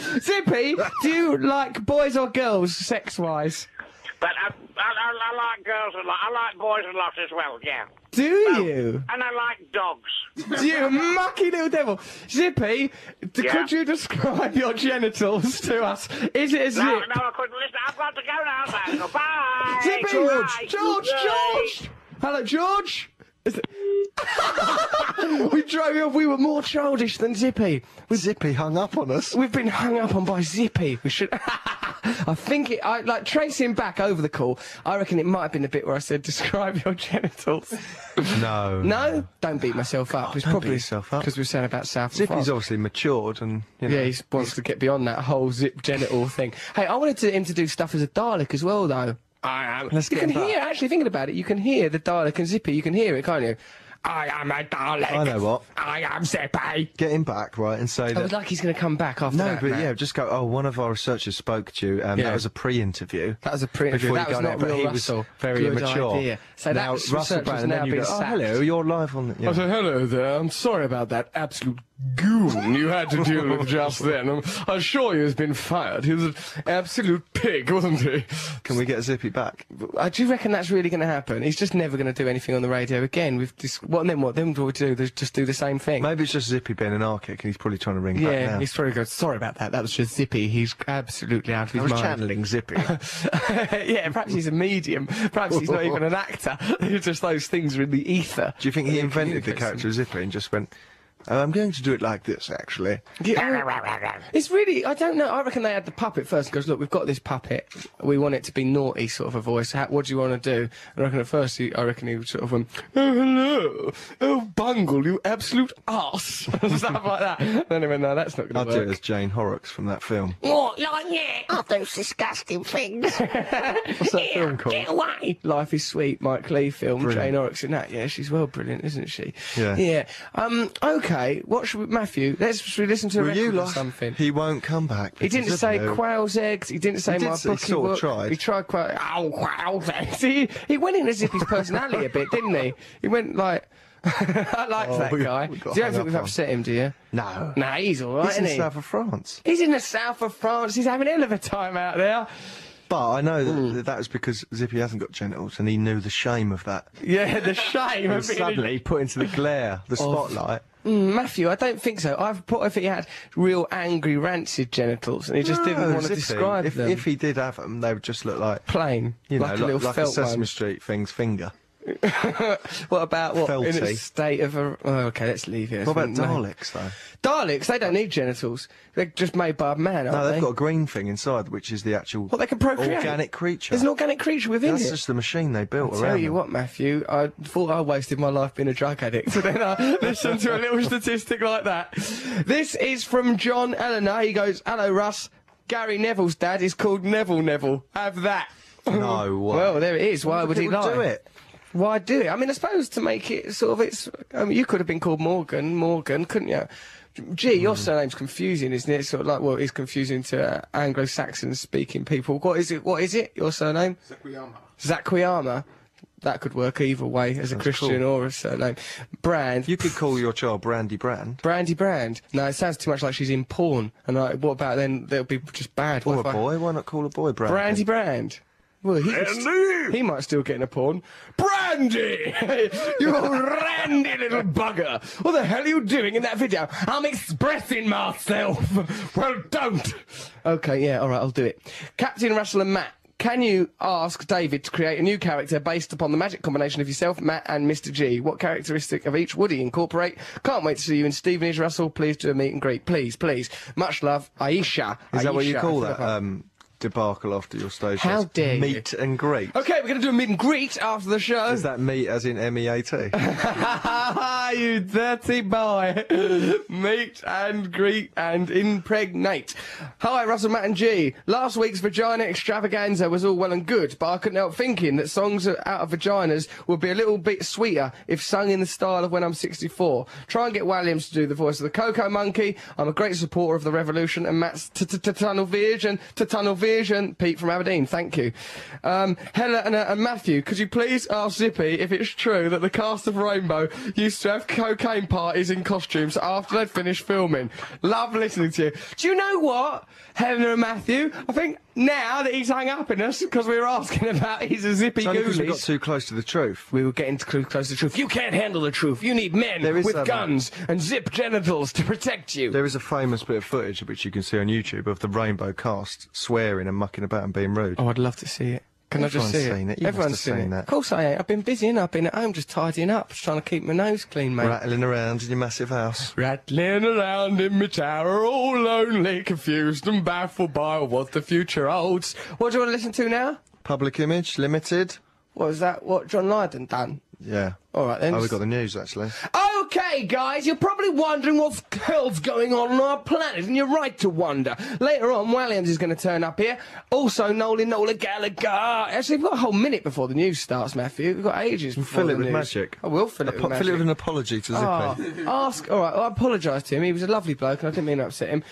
minute. Zippy, do you like boys or girls, sex-wise? But I, I, I, like girls a lot. I like boys a lot as well. Yeah. Do you? And I like dogs. You mucky little devil. Zippy, Yeah. could you describe your genitals to us? Is it a zip? No, no, I couldn't listen. I've got to go now. Goodbye. Zippy! George. George! George! Hello, George! We drove you off. We were more childish than Zippy. Zippy hung up on us. We've been hung up on by Zippy. We should. I think it. I like tracing back over the call. I reckon it might have been the bit where I said, "Describe your genitals." No. no, don't beat myself up. Oh, it's don't probably beat yourself up. because we're saying about South. Zippy's obviously matured and, you know. Yeah, he wants to get beyond that whole zip genital thing. Hey, I wanted to, him to do stuff as a Dalek as well, though. I am. Let's you get can him back. hear, actually thinking about it, you can hear the Dalek and Zippy. You can hear it, can't you? I am a Dalek. I know what. I am Zippy. Get him back, right, and say I that. would like he's going to come back after no, that. but Matt. yeah, just go. Oh, one of our researchers spoke to you. Um, Yeah. That was a pre-interview. That was a pre-interview. That you was not it, but real he Russell. was very Good immature. idea. So now, that Russell Brand, has and now then you been go, oh, hello, you're live on. The, yeah. I said, hello there. I'm sorry about that absolute goon you had to deal with just then. I'm, I assure you he's been fired. He was an absolute pig, wasn't he? Can we get Zippy back? I do reckon that's really going to happen. He's just never going to do anything on the radio again. We've dis- what then? What then? What do we do? They just do the same thing. Maybe it's just Zippy being anarchic, and he's probably trying to ring back yeah, he's probably going. Sorry about that. That was just Zippy. He's absolutely out of I his was mind. channeling Zippy. yeah, perhaps he's a medium. Perhaps he's not even an actor. Just those things are in the ether. Do you think he invented the character of Zippy and just went? Oh, I'm going to do it like this, actually. Yeah, it's really, I don't know. I reckon they had the puppet first and goes, look, we've got this puppet. We want it to be naughty sort of a voice. How, what do you want to do? And I reckon at first, he, I reckon he sort of went, oh, hello. Oh, Bungle, you absolute ass. Stuff like that. And then he went, no, that's not going to work. I'll do it as Jane Horrocks from that film. What, like yeah? Oh, those disgusting things. What's that film called? Get away. Life is Sweet, Mike Leigh film, Brilliant. Jane Horrocks in that. Yeah, she's well brilliant, isn't she? Yeah. Yeah. Um, okay, what should we, Matthew, let's, should we listen to a record you or like? something? He won't come back. He didn't say quail's eggs. He didn't say He my did say- he bookie sort of book. tried. He tried quail. Oh, quail's eggs. See, he went in as if his personality a bit, didn't he? He went like. I liked Oh, that we- guy. we Do got you don't hung think up we've on. upset him, do you? No. Nah, he's all right, He's in isn't he? south of France. He's in the south of France. He's having a hell of a time out there. But I know that, Hmm. that that was because Zippy hasn't got genitals and he knew the shame of that. Yeah, the shame of suddenly put into the glare, the spotlight. Mm, Matthew, I don't think so. I've put if he had real angry, rancid genitals and he just didn't want to Zippy, describe if, them. if he did have them, they would just look like, plain, you know, like like, a little like a Sesame one. Street thing's finger. What about what in a state of a? Oh, okay, let's leave it. What about. Daleks, though? Daleks, they don't need genitals. They're just made by a man, aren't No, they've they? got a green thing inside, which is the actual Well, they can procreate. organic creature. There's an organic creature within That's it. just the machine they built Tell around tell you them. what, Matthew, I thought I wasted my life being a drug addict, and then I listened to a little statistic like that. This is from John Eleanor. He goes, "Hello, Russ. Gary Neville's dad is called Neville Neville. Have that." No way. Well, there it is. Why would he lie? do it. Why do it? I mean, I suppose to make it sort of it's. I mean, you could have been called Morgan, Morgan, couldn't you? Gee, your Hmm. surname's confusing, isn't it? Sort of like, well, it's confusing to uh, Anglo-Saxon speaking people. What is it? What is it? Your surname? Zakuyama. Zakuyama. That could work either way, as a Christian or a surname. Brand. You could call your child Brandy Brand. Brandy Brand. No, it sounds too much like she's in porn. And I, what about then? That'll be just bad. Or What a if I- boy. Why not call a boy Brandy? Brandy Brand. Well, he, he might still get in a porn. Brandy! you randy little bugger! What the hell are you doing in that video? I'm expressing myself! well, don't! Okay, yeah, alright, I'll do it. Captain Russell and Matt. can you ask David to create a new character based upon the magic combination of yourself, Matt, and Mr. G? What characteristic of each would he incorporate? Can't wait to see you in Stevenage, Russell. Please do a meet and greet. Please, please. Much love, Aisha. Is that what you call that um, debacle after your stage? How shows? dare you. Meet and greet. Okay, we're going to do a meet and greet after the show. Is that meet as in M E A T? you dirty boy. Meet and greet and impregnate. Hi, Russell, Matt and G. Last week's vagina extravaganza was all well and good, but I couldn't help thinking that songs out of vaginas would be a little bit sweeter if sung in the style of When I'm 64. Try and get Walliams to do the voice of the Cocoa Monkey. I'm a great supporter of the revolution and Matt's t- t- t- tunnel vision. To tunnel vision. Pete from Aberdeen, thank you. Um, Helen and, uh, and Matthew, could you please ask Zippy if it's true that the cast of Rainbow used to have cocaine parties in costumes after they'd finished filming? Love listening to you. Do you know what, Helen and Matthew? I think now that he's hung up in us because we were asking about his Zippy It's only because we got too close to the truth. We were getting too close to the truth. You can't handle the truth. You need men There is with guns and zip genitals to protect you. There is a famous bit of footage which you can see on YouTube of the Rainbow cast swearing and mucking about and being rude. Oh, I'd love to see it. Can I just Everyone's see seen it? it. Everyone's seen, seen it. that. Of course I ain't. I've been busy and I've been at home just tidying up, just trying to keep my nose clean, mate. Rattling around in your massive house. Rattling around in my tower, all lonely, confused and baffled by what the future holds. What do you want to listen to now? Public image, limited. What was that? What John Lydon done? Yeah. All right then. Oh, we got the news actually. Okay, guys, you're probably wondering what the hell's going on on our planet, and you're right to wonder. Later on, Walliams is going to turn up here. Also, Nolan Nola Gallagher. Actually, we've got a whole minute before the news starts, Matthew. We've got ages before Fill it with news. magic. Oh, I will fill it Apo- with magic. Fill it with an apology to Zippy. Oh, ask. All right, well, I apologise to him. He was a lovely bloke, and I didn't mean to upset him.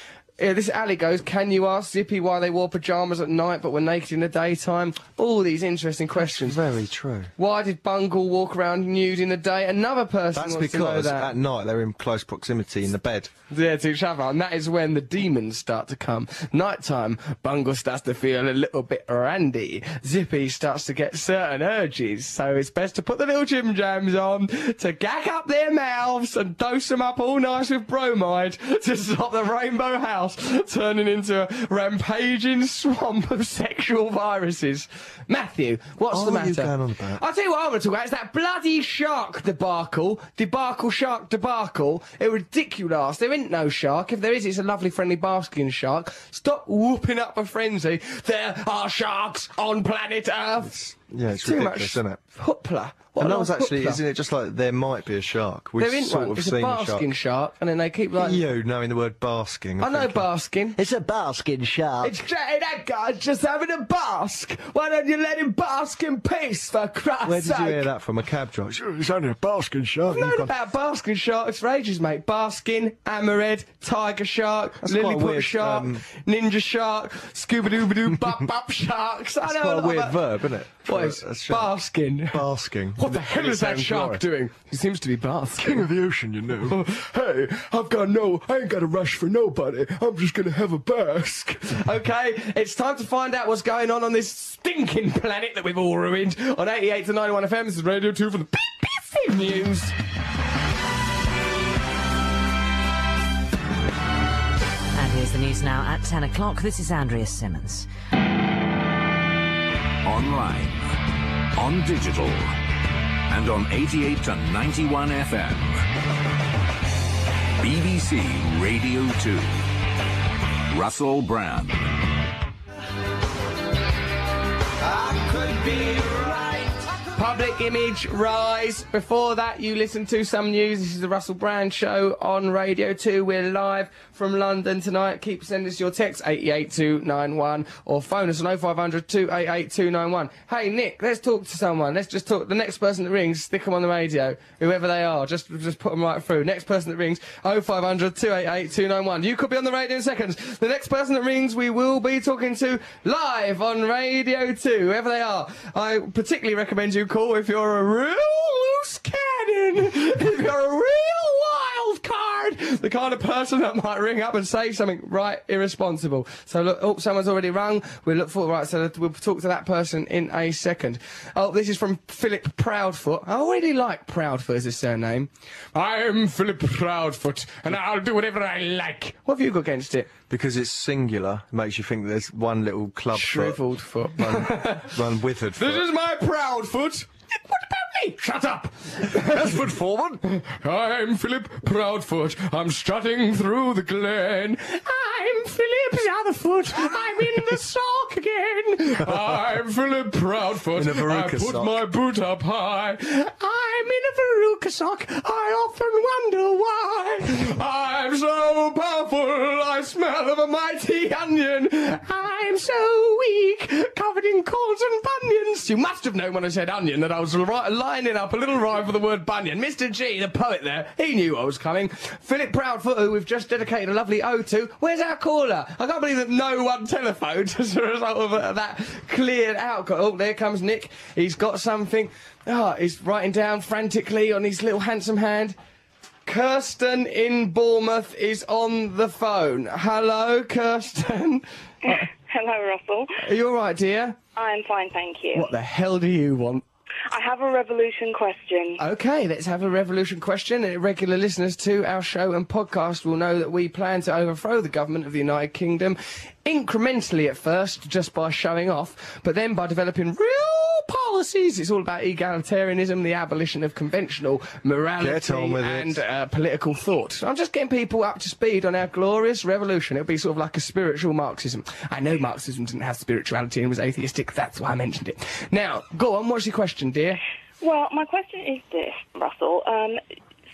Yeah, this alley goes. Can you ask Zippy why they wore pajamas at night but were naked in the daytime? All these interesting questions. Very true. Why did Bungle walk around nude in the day? Another person That's wants to know because that. at night they're in close proximity in the bed. Yeah, to each other, and that is when the demons start to come. Nighttime, Bungle starts to feel a little bit randy. Zippy starts to get certain urges, so it's best to put the little Jim Jams on to gag up their mouths and dose them up all nice with bromide to stop the Rainbow House turning into a rampaging swamp of sexual viruses. Matthew, what's the matter? you going on about? I'll tell you what I want to talk about. It's that bloody shark debacle. Debacle shark debacle. It ridiculous. There ain't no shark. If there is, it's a lovely friendly basking shark. Stop whooping up a frenzy. There are sharks on planet Earth. Yeah, it's Too ridiculous, much isn't it? hoopla. What And that was actually, hoopla. isn't it just like there might be a shark? We've There ain't sort one. of It's a seen basking a shark. and then they keep like. You knowing the word basking. I know thinking- basking. It's a basking shark. It's hey, that guy's just having a bask. Why don't you let him bask in peace, for Christ's Where did you hear that from? A cab driver? It's only a basking shark. I've known about basking sharks for ages, mate. Basking, hammerhead, tiger shark, That's quite lilliput weird, shark, um, ninja shark, scooby doo doo bop bop sharks. I It's know quite a lot weird about- verb, isn't it? What For is a shark. basking? Basking. What the hell is that shark right. doing? He seems to be King basking. of the ocean, you know. Oh, hey, I've got no, I ain't got a rush for nobody. I'm just gonna have a bask. okay, it's time to find out what's going on on this stinking planet that we've all ruined. On 88 to 91 FM, this is Radio 2 from the BBC News. And here's the news now at 10 o'clock. This is Andrea Simmons. Online, on digital, and on 88 to 91 FM. BBC Radio 2. Russell Brand. Public image rise. Before that, you listen to some news. This is the Russell Brand Show on Radio 2. We're live from London tonight. Keep sending us your text 88291 or phone us on 0500 288 291. Hey, Nick, let's talk to someone. Let's just talk. The next person that rings, stick them on the radio, whoever they are. Just just put them right through. Next person that rings, 0500 288 291. You could be on the radio in seconds. The next person that rings, we will be talking to live on Radio 2, whoever they are. I particularly recommend you call if you're a real loose cannon, if you're a real wild card, the kind of person that might ring up and say something right irresponsible. So look, oh, someone's already rung. We'll look for right. So we'll talk to that person in a second. Oh, this is from Philip Proudfoot. I already like Proudfoot as a surname. I'm Philip Proudfoot, and I'll do whatever I like. What have you got against it? Because it's singular, it makes you think there's one little club Shriveled foot. foot, one, one withered This is my Proudfoot. What about me? Shut up. That's foot forward. I'm Philip Proudfoot. I'm strutting through the glen. I'm Philip other foot. I'm in the sock again. I'm Philip Proudfoot. In a veruca I put sock. my boot up high. I'm in a veruca sock. I often wonder why. I'm so powerful. I smell of a mighty onion. I'm so weak, covered in corns and bunions. You must have known when I said onion that I was ri- lining up a little rhyme for the word bunion. Mr. G, the poet there, he knew I was coming. Philip Proudfoot, who we've just dedicated a lovely ode to. Where's our caller? I can't believe that no one telephoned as a result of uh, that cleared out. Oh, there comes Nick. He's got something. Oh, he's writing down frantically on his little handsome hand. Kirsten in Bournemouth is on the phone. Hello, Kirsten. Hello, Russell. Are you all right, dear? I'm fine, thank you. What the hell do you want? I have a revolution question. Okay, let's have a revolution question. Uh, Regular listeners to our show and podcast will know that we plan to overthrow the government of the United Kingdom incrementally at first, just by showing off, but then by developing real policies. It's all about egalitarianism, the abolition of conventional morality on with and uh, political thought. I'm just getting people up to speed on our glorious revolution. It'll be sort of like a spiritual Marxism. I know Marxism didn't have spirituality and was atheistic. That's why I mentioned it. Now, go on. What's your question, dear? Well, my question is this, Russell. Um,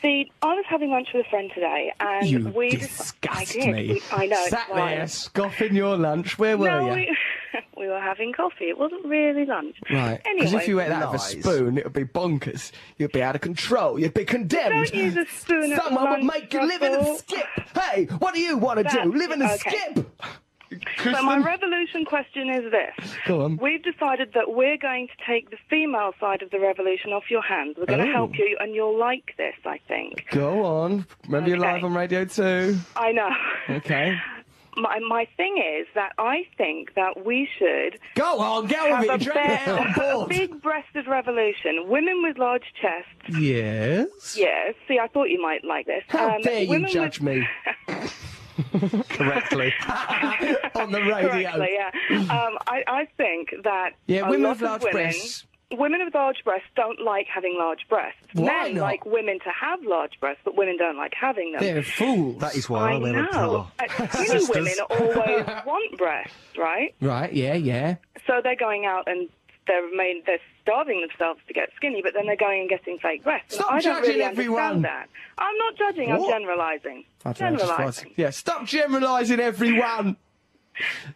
see, I was having lunch with a friend today, and You we disgust I did. me. We- I know. Sat it's fine. there scoffing your lunch. Where were no, you? we, we were having coffee. It wasn't really lunch. Right. Anyway, Because if you ate that with a spoon, it would be bonkers. You'd be out of control. You'd be condemned. Don't use a spoon at Someone would make you live in a skip. Hey, what do you want to do? That's- Live in a okay. skip. So my revolution question is this. Go on. We've decided that we're going to take the female side of the revolution off your hands. We're going to Oh. help you, and you'll like this, I think. Go on. Remember you're live on Radio 2. I know. Okay. My, my thing is that I think that we should Go on, go have with a, it. Drag it out. I'm bare, a big-breasted revolution. Women with large chests. Yes. Yes. See, I thought you might like this. How Um, dare you judge with, me? Correctly. on the radio. Correctly, yeah. Um, I, I think that Yeah, women with large women, breasts. Women with large breasts don't like having large breasts. Why Men not? like women to have large breasts, but women don't like having them. They're fools. That is why I, I wear a know. bra. Skinny women always want breasts, right? Right, yeah, yeah. So they're going out and they're made, they're starving themselves to get skinny, but then they're going and getting fake breasts. Stop I don't judging really everyone. understand that. I'm not judging. I'm generalising. I don't know, just Generalising. what- Yeah, stop generalising everyone.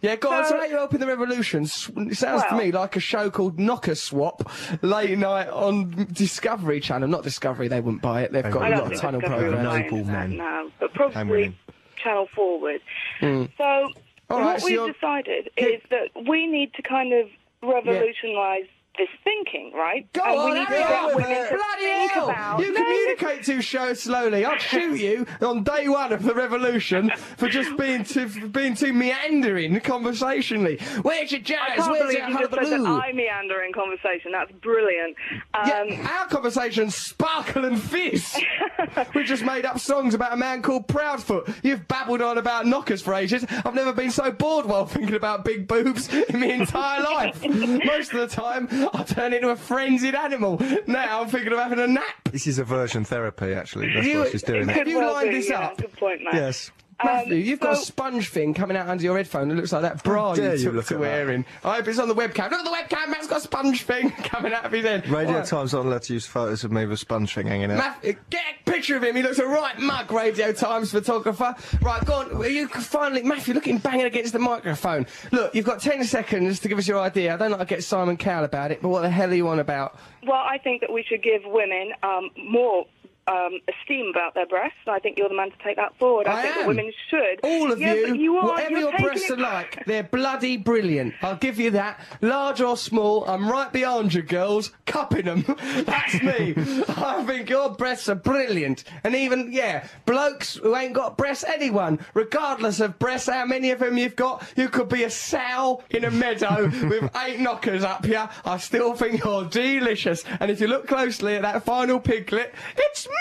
Yeah, go on. So- So how you helping the revolution? It sounds to me like a show called Knocker Swap, late night on Discovery Channel. Not Discovery, they wouldn't buy it. They've got I a don't lot of think tunnel Discovery programs. would Noble buy that men. now, but probably channel forward. Hmm. So All what right, so we've you're- decided Yeah. is that we need to kind of revolutionise this thinking, right? Go and on, we need to get women it. to Bloody think hell! about. You communicate too show slowly. I'd shoot you on day one of the revolution for just being too being too meandering conversationally. Where's your I jazz? can't Where's believe your you just said that? I meander in conversation. That's brilliant. Um, Yeah, our conversations sparkle and fizz. we just made up songs about a man called Proudfoot. You've babbled on about knockers for ages. I've never been so bored while thinking about big boobs in my entire life. Most of the time, I turn into a frenzied animal. Now I'm thinking of having a nap. This is aversion therapy, actually. That's You- what she's doing. Have you well lined be, this yeah, up? Good point, Matt. Yes. Matthew, Um, you've got a sponge thing coming out under your headphone. It looks like that bra dare you you took look to at that. wearing. I hope it's on the webcam. Look at the webcam. Matt's got a sponge thing coming out of his head. Radio Right. Times aren't allowed to use photos of me with a sponge thing hanging out. Matthew, get a picture of him. He looks a right mug, Radio Times photographer. Right, go on. Are you finally, Matthew, looking banging against the microphone. Look, you've got 10 seconds to give us your idea. I don't like to get Simon Cowell about it, but what the hell are you on about? Well, I think that we should give women um, more um, esteem about their breasts. and I think you're the man to take that forward. I, I think women should. All of yeah, you, you are, whatever your breasts it are like, they're bloody brilliant. I'll give you that. Large or small, I'm right behind you, girls, cupping them. That's me. I think your breasts are brilliant. And even, yeah, blokes who ain't got breasts, anyone, regardless of breasts, how many of them you've got, you could be a sow in a meadow with eight knockers up here. I still think you're delicious. And if you look closely at that final piglet, it's me!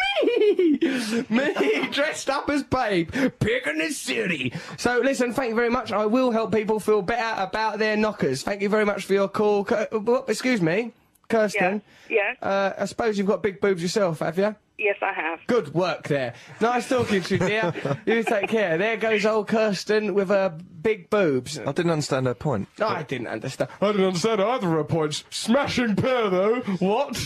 Me, me dressed up as Babe, Pig in the city. So listen, thank you very much. I will help people feel better about their knockers. Thank you very much for your call. Uh, excuse me, Kirsten. Yeah. Uh, I suppose you've got big boobs yourself, have you? Yes, I have. Good work there. Nice talking to you, dear. you take care. There goes old Kirsten with her big boobs. I didn't understand her point. I didn't understand. I didn't understand either of her points. Smashing pair, though. What?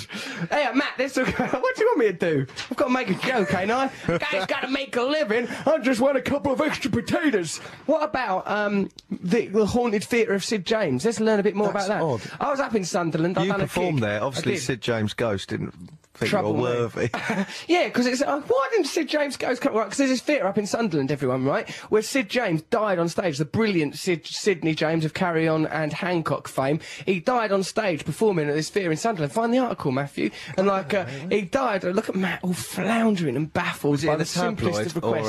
Hey, uh, Matt, this what do you want me to do? I've got to make a joke, ain't I? Guy's got to make a living. I just want a couple of extra potatoes. What about um, the, the haunted theatre of Sid James? Let's learn a bit more That's about that. odd. I was up in Sunderland. I You done a performed there. Obviously. Sid James Ghost didn't think Trouble you me. were worthy. yeah, because it's uh, why didn't Sid James go? Right, because there's this theatre up in Sunderland, everyone, right, where Sid James died on stage. The brilliant Sid Sidney James of Carry On and Hancock fame. He died on stage performing at this theatre in Sunderland. Find the article, Matthew. And like, uh, he died. Look at Matt, all floundering and baffled by the simplest of requests.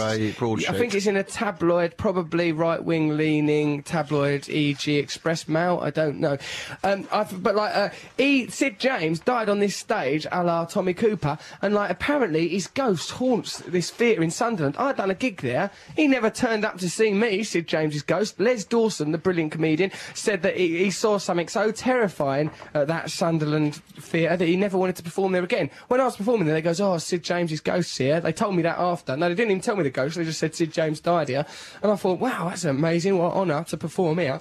I think it's in a tabloid, probably right-wing leaning tabloid, e.g. Express Mail. I don't know. Um, but like, uh, he, Sid James died on this stage, a la Tommy Cooper, and like apparently his ghost haunts this theatre in Sunderland. I'd done a gig there. He never turned up to see me, Sid James's ghost. Les Dawson, the brilliant comedian, said that he, he saw something so terrifying at that Sunderland theatre that he never wanted to perform there again. When I was performing there, they goes, "Oh, Sid James's ghost here." They told me that after. No, they didn't even tell me the ghost. They just said Sid James died here, and I thought, "Wow, that's amazing! What honour to perform here."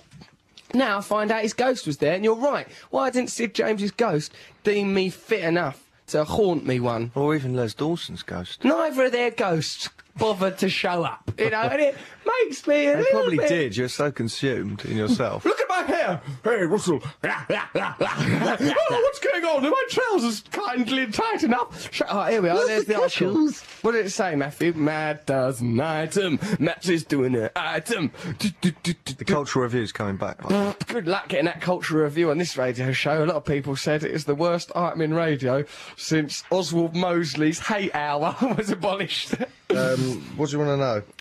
Now I find out his ghost was there, and you're right. Why didn't Sid James's ghost deem me fit enough to haunt me one? or even Les Dawson's Ghost. Neither of their ghosts bothered to show up, you know, and it makes me a little probably bit... did. You're so consumed in yourself. Look at my hair! Hey, Russell. oh, what's going on? Are my trousers kindly tight enough? Oh, here we are. There's the article. What did it say, Matthew? Matt does an item. Matt is doing an item. the cultural review's coming back. Good luck getting that cultural review on this radio show. A lot of people said it is the worst item in radio since Oswald Mosley's Hate Hour was abolished. Um, what do you want to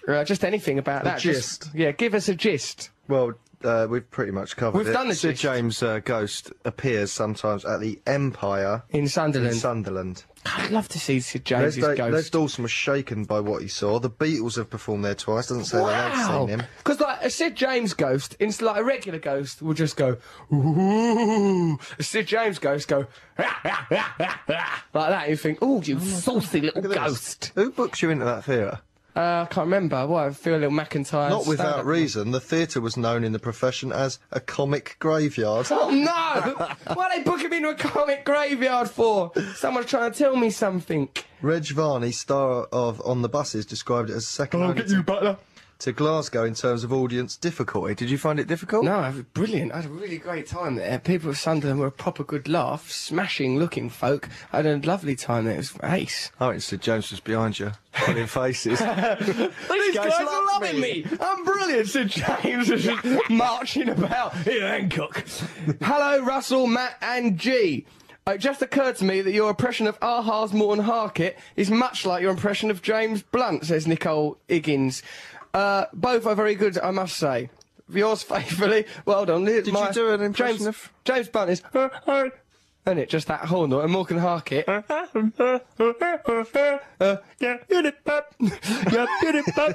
know? uh, just anything about that. Just- gist. yeah, give us a gist. Well, uh, we've pretty much covered We've it. done the Sid gist. James uh, Ghost appears sometimes at the Empire In in Sunderland. I'd love to see Sid Les, James's Da- ghost. Les Dawson was shaken by what he saw. The Beatles have performed there twice. Doesn't say that they've Wow! seen him. Because like a Sid James ghost, instead like a regular ghost will just go ooh. A Sid James ghost go like that. You think, oh, you saucy little ghost. Who books you into that theatre? Uh, I can't remember. Well, I feel a little McIntyre. Not without stand-up. reason. The theatre was known in the profession as a comic graveyard. Oh no! Why are they booking me into a comic graveyard for? Someone's trying to tell me something. Reg Varney, star of On the Buses, described it as second I'll only get you, butler. To Glasgow in terms of audience difficulty. Did you find it difficult? No, I a brilliant. I had a really great time there. People of Sunderland were a proper good laugh, smashing looking folk. I had a lovely time there. It was ace. Oh, it's Sid James was behind you, pulling faces. These guys, guys are loving me. me. I'm brilliant. Sid James is just marching about here, Hancock. Hello, Russell, Matt, and G. Uh, It just occurred to me that your impression of Aha's Morten Harket is much like your impression of James Blunt, says Nicole Higgins. Uh, both are very good, I must say. Yours faithfully. Well done. Did you do an impression James, of- James Blunt is. And it just that horn note, and Morgan Harket. uh, yeah, beauty pop, yeah, beauty pop,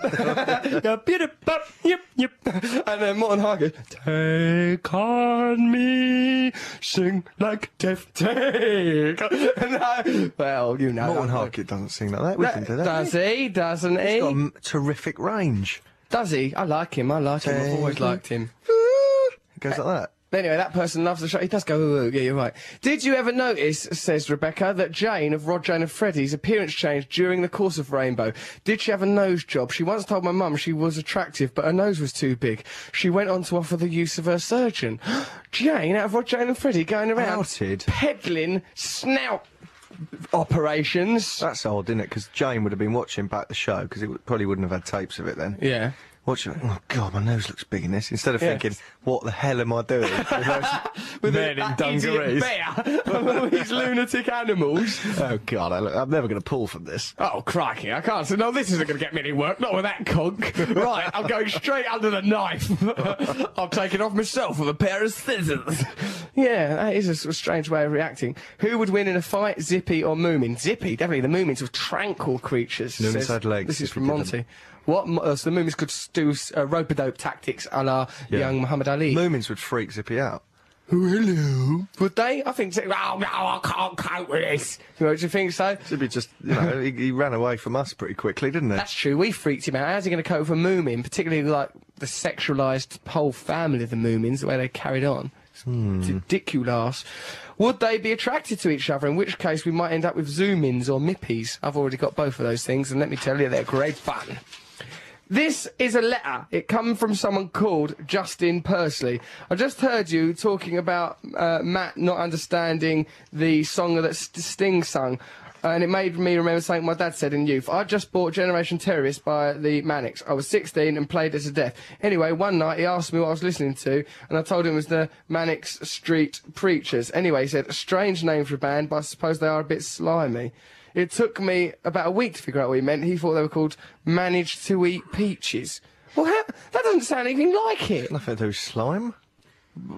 yeah, beauty pop, yep, yep. And then Morten Harket, take on me, sing like Def, take. And I, well, you know. Morten that. Harket doesn't sing like that. We can do that. Does he? Doesn't he? He's got a m- terrific range. Does he? I like him. I like him. I've always liked him. It goes like that. Anyway, that person loves the show. He does go, ooh, ooh, yeah, you're right. Did you ever notice, says Rebecca, that Jane of Rod, Jane and Freddie's appearance changed during the course of Rainbow? Did she have a nose job? She once told my mum she was attractive, but her nose was too big. She went on to offer the use of her surgeon. Jane out of Rod, Jane and Freddie going around Outed. peddling snout operations. That's odd, isn't it? Because Jane would have been watching back the show because it probably wouldn't have had tapes of it then. Yeah. Watching, oh god, my nose looks big in this. Instead of Yeah. thinking, what the hell am I doing? With those men in dungarees. bear these lunatic animals. Oh god, I look, I'm never going to pull from this. Oh, crikey, I can't say, no, this isn't going to get me any work, not with that conk. right, I'm going straight under the knife. I'll take it off myself with a pair of scissors. yeah, that is a sort of strange way of reacting. Who would win in a fight, Zippy or Moomin? Zippy, definitely. The Moomins were tranquil creatures. Moomins had legs, This is from didn't. What, uh, so the Moomins could do uh, rope-a-dope tactics a la Yeah. young Muhammad Ali. Moomins would freak Zippy out. Hello. Would they? I think, so. oh no, I can't cope with this. You know, do you think so? Zippy just, you know, he, he ran away from us pretty quickly, didn't he? That's true. We freaked him out. How's he going to cope with a Moomin, particularly like the sexualised whole family of the Moomins, the way they carried on? It's ridiculous. Would they be attracted to each other? In which case, we might end up with zoom-ins or mippies. I've already got both of those things, and let me tell you, they're great fun. This is a letter. It come from someone called Justin Pursley. I just heard you talking about uh, Matt not understanding the song that St- Sting sung. And it made me remember something my dad said in youth. I just bought Generation Terrorist by the Manics. I was 16 and played it to death. Anyway, one night he asked me what I was listening to, and I told him it was the Manics Street Preachers. Anyway, he said, a strange name for a band, but I suppose they are a bit slimy. It took me about a week to figure out what he meant. He thought they were called Managed to Eat Peaches. Well, how, that doesn't sound anything like it. Nothing to do with slime.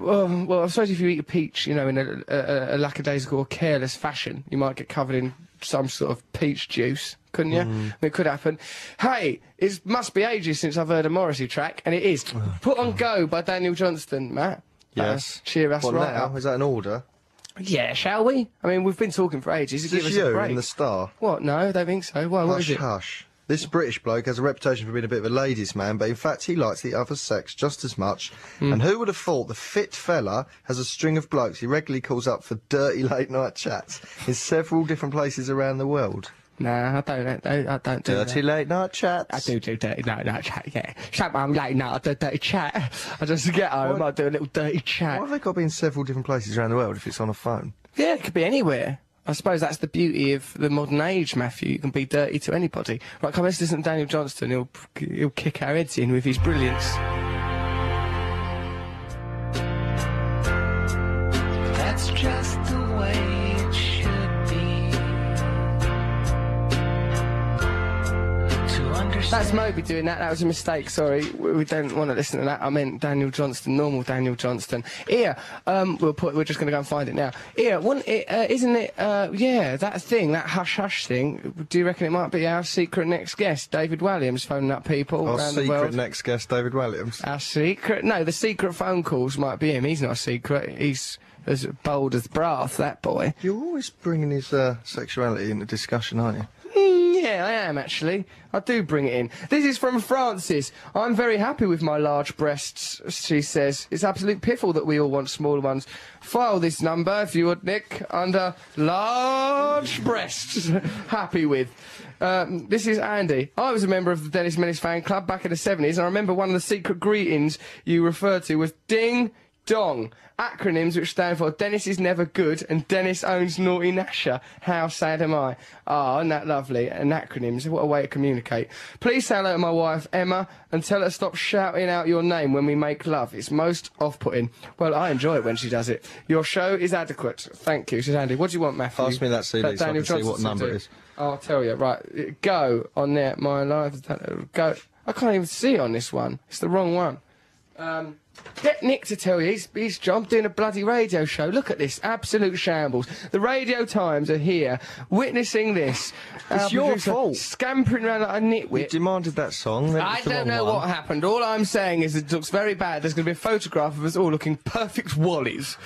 Um, well, I suppose if you eat a peach, you know, in a, a, a lackadaisical or careless fashion, you might get covered in some sort of peach juice, couldn't you? Mean, it could happen. Hey, it must be ages since I've heard a Morrissey track, and it is. Put on Go by Daniel Johnston, Matt. Yes. Uh, cheer us What right now? up. Is that an order? Yeah, shall we? I mean, we've been talking for ages. Is Give this us a you break. in the Star? What? No, I don't think so. Why? What is Hush, it? hush. This British bloke has a reputation for being a bit of a ladies' man, but in fact he likes the other sex just as much. Hmm. And who would have thought the fit fella has a string of blokes he regularly calls up for dirty late night chats in several different places around the world? Nah, I don't. I don't, I don't do Dirty that. late night chats. I do do dirty no, no chat, yeah. Shut up, I'm late now, I do dirty chat. I just get home, I do a little dirty chat. Why have they got to be in several different places around the world if it's on a phone? Yeah, it could be anywhere. I suppose that's the beauty of the modern age, Matthew. You can be dirty to anybody. Right, come, let's listen to Daniel Johnston. He'll, he'll kick our heads in with his brilliance. That's Moby doing that. That was a mistake. Sorry, we, we don't want to listen to that. I meant Daniel Johnston, normal Daniel Johnston. Here, um, we'll put. We're just going to go and find it now. Here, wouldn't it? Uh, isn't it? Uh, yeah, that thing, that hush hush thing. Do you reckon it might be our secret next guest, David Walliams, phoning up people Our around the secret next guest, David Walliams. Our secret? No, the secret phone calls might be him. He's not a secret. He's as bold as brass, that boy. You're always bringing his uh, sexuality into discussion, aren't you? Mm, yeah, I am actually. I do bring it in. This is from Francis. I'm very happy with my large breasts, she says. It's absolute piffle that we all want smaller ones. File this number, if you would, Nick, under large breasts. happy with. Um, this is Andy. I was a member of the Dennis Menace fan club back in the 70s, and I remember one of the secret greetings you referred to was ding dong. Acronyms which stand for Dennis is never good and Dennis owns Naughty Gnasher. How sad am I? Ah, isn't that lovely? And acronyms, what a way to communicate. Please say hello to my wife Emma and tell her to stop shouting out your name when we make love. It's most off-putting. Well, I enjoy it when she does it. Your show is adequate. Thank you, says Andy. What do you want, Matthew? Ask me that CD so I can see what number it is. I'll tell you. Right, go on there. My life. Go. I can't even see on this one. It's the wrong one. Um, get Nick to tell you. He's, he's I'm doing a bloody radio show. Look at this. Absolute shambles. The Radio Times are here witnessing this. It's Our your fault. Scampering around like a We nitwit. demanded that song. then I don't know one. what happened. All I'm saying is it looks very bad. There's going to be a photograph of us all looking perfect wallies.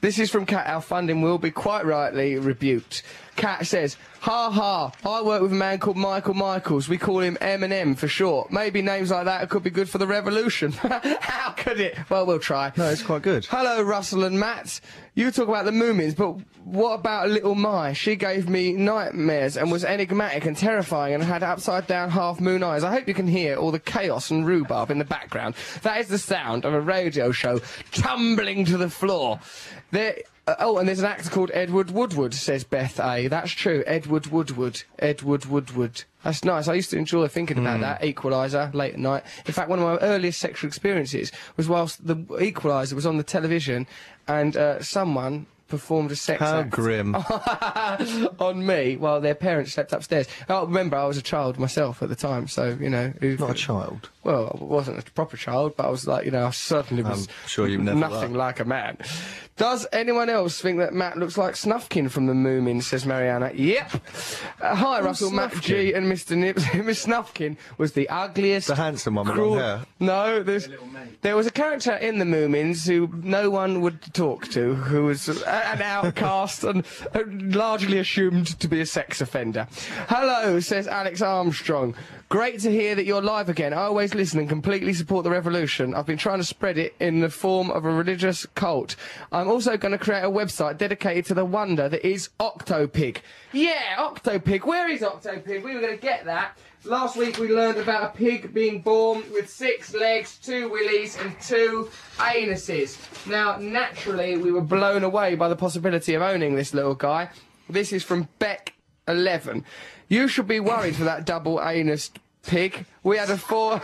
This is from Cat. Our funding will be quite rightly rebuked. Cat says, "Ha ha! I work with a man called Michael Michaels. We call him M&M for short. Maybe names like that could be good for the revolution. How could it? Well, we'll try. No, it's quite good. Hello, Russell and Matt. You talk about the Moomins, but what about little My? She gave me nightmares and was enigmatic and terrifying and had upside down half moon eyes. I hope you can hear all the chaos and rhubarb in the background. That is the sound of a radio show tumbling to the floor. There Uh, oh, and there's an actor called Edward Woodward, says Beth A. That's true. Edward Woodward. Edward Woodward. That's nice. I used to enjoy thinking about that. Equalizer, late at night. In fact, one of my earliest sexual experiences was whilst the Equalizer was on the television and uh, someone performed a sex How act grim. on me while their parents slept upstairs. Oh, remember, I was a child myself at the time, so, you know. who Not a child. well, I wasn't a proper child, but I was like, you know, I certainly was sure you never nothing were. like a man. Does anyone else think that Matt looks like Snufkin from the Moomin, says Mariana. Yep. Uh, hi, Russell, Matt G and Mr. Nips. Miss Snufkin was the ugliest. The handsome one with cruel- long hair. No, there's, there was a character in the Moomins who no one would talk to, who was a- an outcast and uh, largely assumed to be a sex offender. Hello, says Alex Armstrong. Great to hear that you're live again. I always listen and completely support the revolution. I've been trying to spread it in the form of a religious cult. I'm also going to create a website dedicated to the wonder that is Octopig. Yeah, Octopig. Where is Octopig? We were going to get that. Last week we learned about a pig being born with six legs, two willies, and two anuses. Now, naturally, we were blown away by the possibility of owning this little guy. This is from Beck11. You should be worried for that double anus pig. We had a four.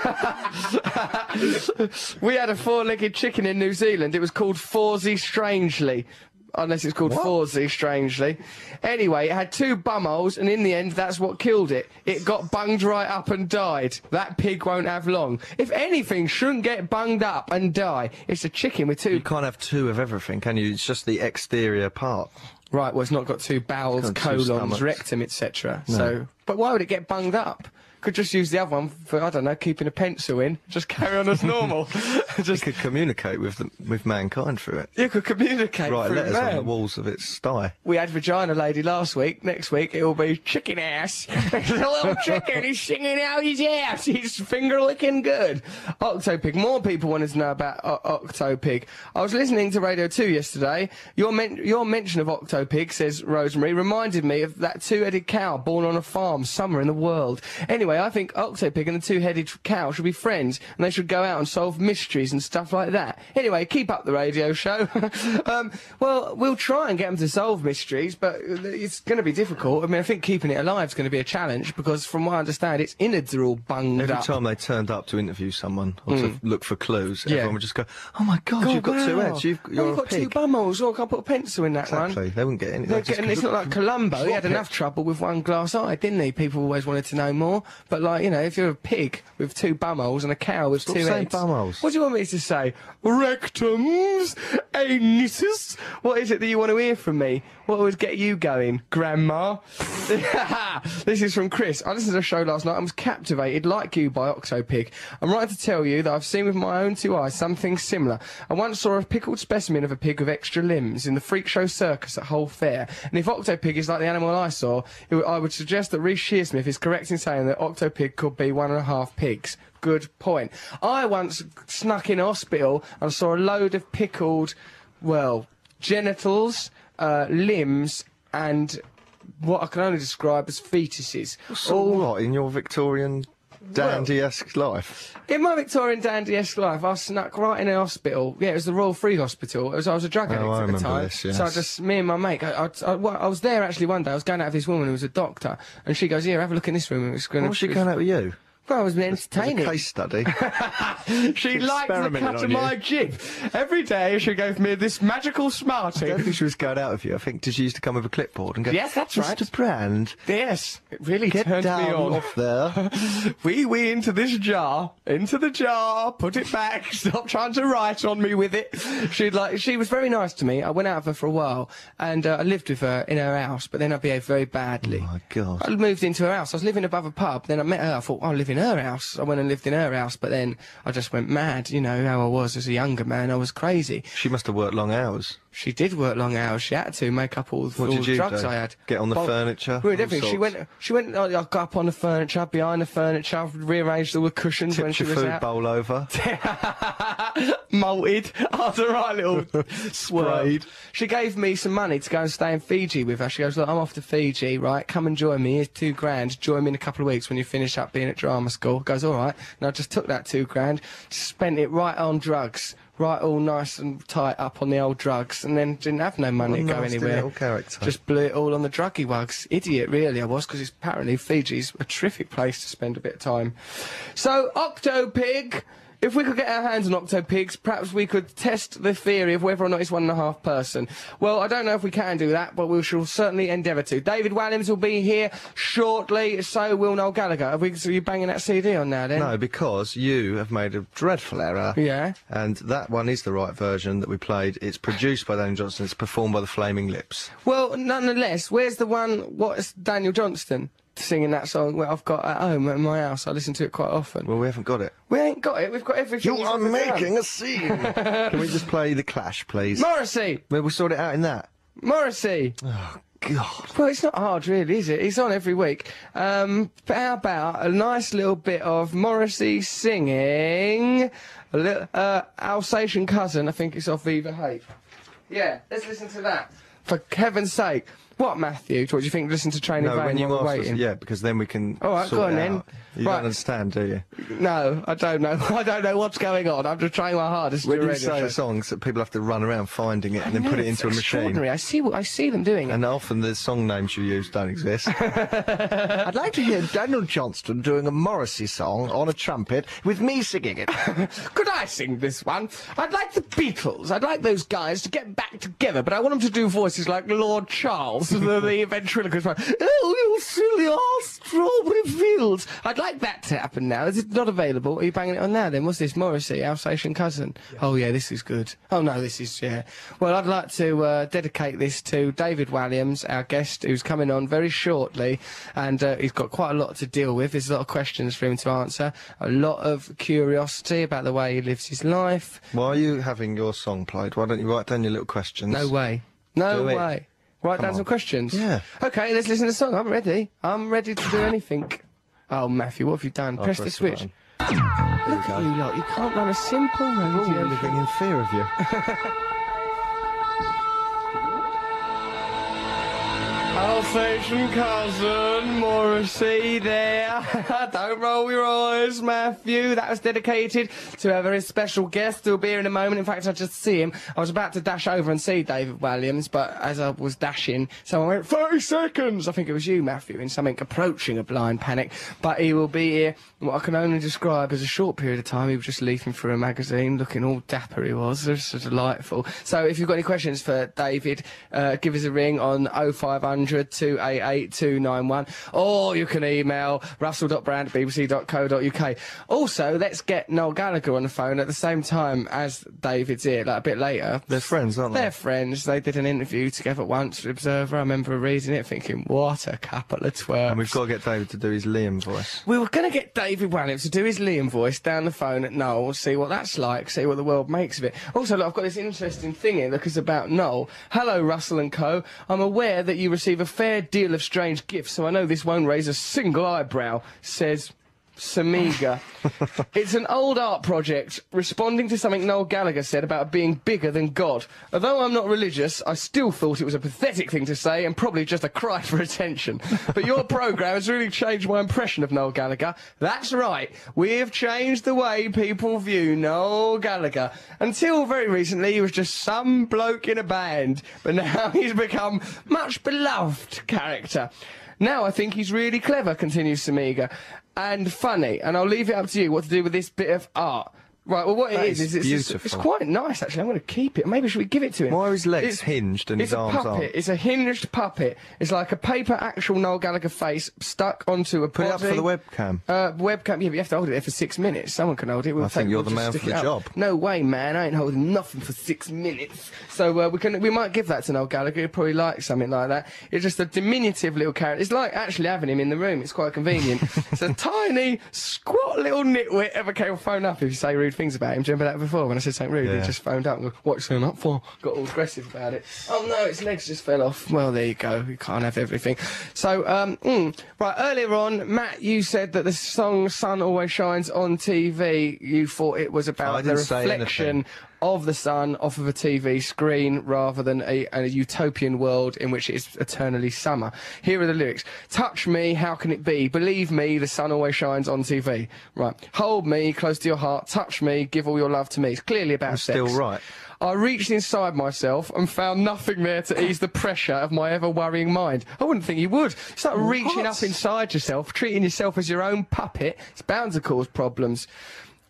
we had a four-legged chicken in New Zealand. It was called Forzy Strangely. Unless it's called Forzy, strangely. Anyway, it had two bumholes, and in the end, that's what killed it. It got bunged right up and died. That pig won't have long. If anything shouldn't get bunged up and die, it's a chicken with two You can't have two of everything, can you? It's just the exterior part. Right, well, it's not got two bowels, colons, rectum, etc. So, but why would it get bunged up? Could just use the other one for I don't know, keeping a pencil in. Just carry on as normal. You just could communicate with the, with mankind through it. you could communicate Write through letters on the walls of its sty. We had vagina lady last week. Next week it will be chicken ass. There's a little chicken. He's singing out his ass. He's finger licking good. Octopig. More people wanted to know about o- Octopig. I was listening to Radio 2 yesterday. Your, men- your mention of Octopig, says Rosemary, reminded me of that two-headed cow born on a farm somewhere in the world. Anyway, I think Octopig and the two-headed cow should be friends and they should go out and solve mysteries and stuff like that. Anyway, keep up the radio show. um, well, we'll try and get them to solve mysteries, but it's going to be difficult. I mean, I think keeping it alive is going to be a challenge because, from what I understand, its innards are all bunged Every up. time they turned up to interview someone or to look for clues, Hmm. Yeah. everyone would just go, "Oh my God, you've got two wow. heads. You've, Oh, you're you've a got two pig." bumholes. Oh, I put a pencil in that one. Exactly. They wouldn't get anything. They're getting, it's not like Columbo. He had enough trouble with one glass eye, didn't he? People always wanted to know more. But like, you know, if you're a pig with two bumholes and a cow with Stop two saying heads, bumholes. what do you want me to say? Rectums, anuses. What is it that you want to hear from me? What always get you going, Grandma? this is from Chris. I listened to a show last night and was captivated, like you, by Octopig. I'm right to tell you that I've seen with my own two eyes something similar. I once saw a pickled specimen of a pig with extra limbs in the freak show circus at Hull Fair. And if Octopig is like the animal I saw, it, I would suggest that Reece Shearsmith is correct in saying that Octopig could be one and a half pigs. Good point. I once snuck in hospital and saw a load of pickled, well, genitals, uh, limbs, and what I can only describe as fetuses. So All what in your Victorian dandy-esque life? in my Victorian dandy-esque life, I snuck right in a hospital. Yeah, it was the Royal Free Hospital. It was, I was a drug addict Oh, at the time. this, yes. So I just, me and my mate, I, I, I, well, I was there actually one day. I was going out with this woman who was a doctor, and she goes, "Here, have a look in this room." It was going was she going out with you? Well, I was As a case study. She liked the experimented cut of you. my jib. Every day she gave me this magical smartie. I don't think she was going out with you. I think did she used to come with a clipboard and go, Yes, that's right. Mr. Brand, Yes, it really get turned down me on. off there. wee wee into this jar, into the jar, put it back, stop trying to write on me with it. She'd like, she was very nice to me. I went out with her for a while and uh, I lived with her in her house, but then I behaved very badly. Oh my God. I moved into her house. I was living above a pub. Then I met her. I thought, I'll live in her house. I went and lived in her house, but then I just went mad. You know how I was as a younger man. I was crazy. She must have worked long hours. She did work long hours. She had to make up all, What all did the you drugs do? I had. Get on the Well, furniture? We did everything. She went. She went. I got up on the furniture, behind the furniture, rearranged all the cushions when Tipped she your was food out. bowl over. Malted after a right little sprayed. She gave me some money to go and stay in Fiji with her. She goes, look, I'm off to Fiji, right? Come and join me. Here's two grand. Join me in a couple of weeks when you finish up being at drama school. Goes, all right. And I just took that two grand, spent it right on drugs. Right all nice and tight up on the old drugs, and then didn't have no money What to go anywhere. character. Just blew it all on the druggy wugs. Idiot, really, I was, because apparently Fiji's a terrific place to spend a bit of time. So, Octopig. If we could get our hands on Octopigs, perhaps we could test the theory of whether or not it's one and a half person. Well, I don't know if we can do that, but we shall certainly endeavour to. David Walliams will be here shortly, so will Noel Gallagher. Are, we, are you banging that CD on now, then? No, because you have made a dreadful error. Yeah. And that one is the right version that we played. It's produced by Daniel Johnston. It's performed by the Flaming Lips. Well, nonetheless, where's the one? What's Daniel Johnston singing that song? Where I've got at home at my house. I listen to it quite often. Well, we haven't got it. We ain't got it. We've got everything. You are ever done. making a scene. Can we just play the Clash, please? Morrissey. Well, we sort it out in that. Morrissey. Oh God. Well, it's not hard, really, is it? It's on every week. Um, but how about a nice little bit of Morrissey singing a little, uh, Alsatian Cousin? I think it's off Viva Hate. Yeah, let's listen to that. For heaven's sake. What, Matthew? What do you think? Listen to Training No, Vain when you while we're us, yeah, because then we can. All right, sort go on it then. You Right. don't understand, do you? No, I don't know. I don't know what's going on. I'm just trying my hardest. to When do a you say show. songs that people have to run around finding it and then No, put it into a machine. I see. I see them doing it. And often the song names you use don't exist. I'd like to hear Daniel Johnston doing a Morrissey song on a trumpet with me singing it. Could I sing this one? I'd like the Beatles. I'd like those guys to get back together, but I want them to do voices like Lord Charles, the, the ventriloquist one. Oh, you silly ass strawberry fields. I'd like that to happen now. Is it not available? Are you banging it on now then? What's this? Morrissey, Alsatian cousin. Oh yeah, this is good. Oh no, this is yeah. Well, I'd like to uh, dedicate this to David Walliams, our guest, who's coming on very shortly, and uh, he's got quite a lot to deal with. There's a lot of questions for him to answer, a lot of curiosity about the way he lives his life. Why are you having your song played? Why don't you write down your little questions? No way. No way. Write Come down some questions. Yeah. Okay, let's listen to the song. I'm ready. I'm ready to do anything. Oh, Matthew, what have you done? Oh, I'll press the switch. Look at you lot. You can't run a simple radio. living in fear of you. Alsatian cousin Morrissey there. Don't roll your eyes, Matthew. That was dedicated to a very special guest who'll be here in a moment. In fact, I just see him. I was about to dash over and see David Walliams, but as I was dashing, someone went, 30 seconds! I think it was you, Matthew, in something approaching a blind panic. But he will be here what I can only describe as a short period of time. He was just leafing through a magazine, looking all dapper he was. It was so delightful. So if you've got any questions for David, uh, give us a ring on 0500 288 291 or you can email russell.brand at bbc.co.uk. Also, let's get Noel Gallagher on the phone at the same time as David's here, like a bit later. They're friends, aren't they? They're friends. They did an interview together once for Observer. I remember reading it thinking, what a couple of twerps. And we've got to get David to do his Liam voice. We were going to get David Walliams to do his Liam voice down the phone at Noel, see what that's like, see what the world makes of it. Also, look, I've got this interesting thing here, look, it's about Noel. Hello, Russell and Co. I'm aware that you receive a fair deal of strange gifts, so I know this won't raise a single eyebrow, says Samiga. it's an old art project responding to something Noel Gallagher said about being bigger than God. Although I'm not religious, I still thought it was a pathetic thing to say and probably just a cry for attention. But your programme has really changed my impression of Noel Gallagher. That's right, we have changed the way people view Noel Gallagher. Until very recently, he was just some bloke in a band, but now he's become much beloved character. Now I think he's really clever, continues Samiga, and funny, and I'll leave it up to you what to do with this bit of art. Right, well, what That it is, is is it's, it's, quite nice, actually. I'm going to keep it. Maybe should we give it to him? Why are his legs It's- hinged and it's his a arms puppet. aren't? It's a hinged puppet. It's like a paper actual Noel Gallagher face stuck onto a Put it up for the webcam. Uh, webcam, yeah, but you have to hold it there for six minutes. Someone can hold it. We'll I think you're we'll the man for the job. No way, man. I ain't holding nothing for six minutes. So uh, we can, we might give that to Noel Gallagher. He'd probably like something like that. It's just a diminutive little character. It's like actually having him in the room. It's quite convenient. it's a tiny, squat little nitwit. Ever came phone up if you say rude things about him? Do you remember that before when I said something rude? He just phoned up and go, "What's phone up for?" Got all aggressive about it. Oh no, his legs just fell off. Well, there you go. You can't have everything. So, um, mm, right earlier on, Matt, you said that the song "Sun Always Shines" on TV. You thought it was about the reflection. Of the sun off of a TV screen rather than a, a utopian world in which it is eternally summer. Here are the lyrics. Touch me, how can it be? Believe me, the sun always shines on TV. Right. Hold me close to your heart. Touch me, give all your love to me. It's clearly about sex. still right. I reached inside myself and found nothing there to ease the pressure of my ever worrying mind. I wouldn't think you would. Start reaching up inside yourself, treating yourself as your own puppet. It's bound to cause problems.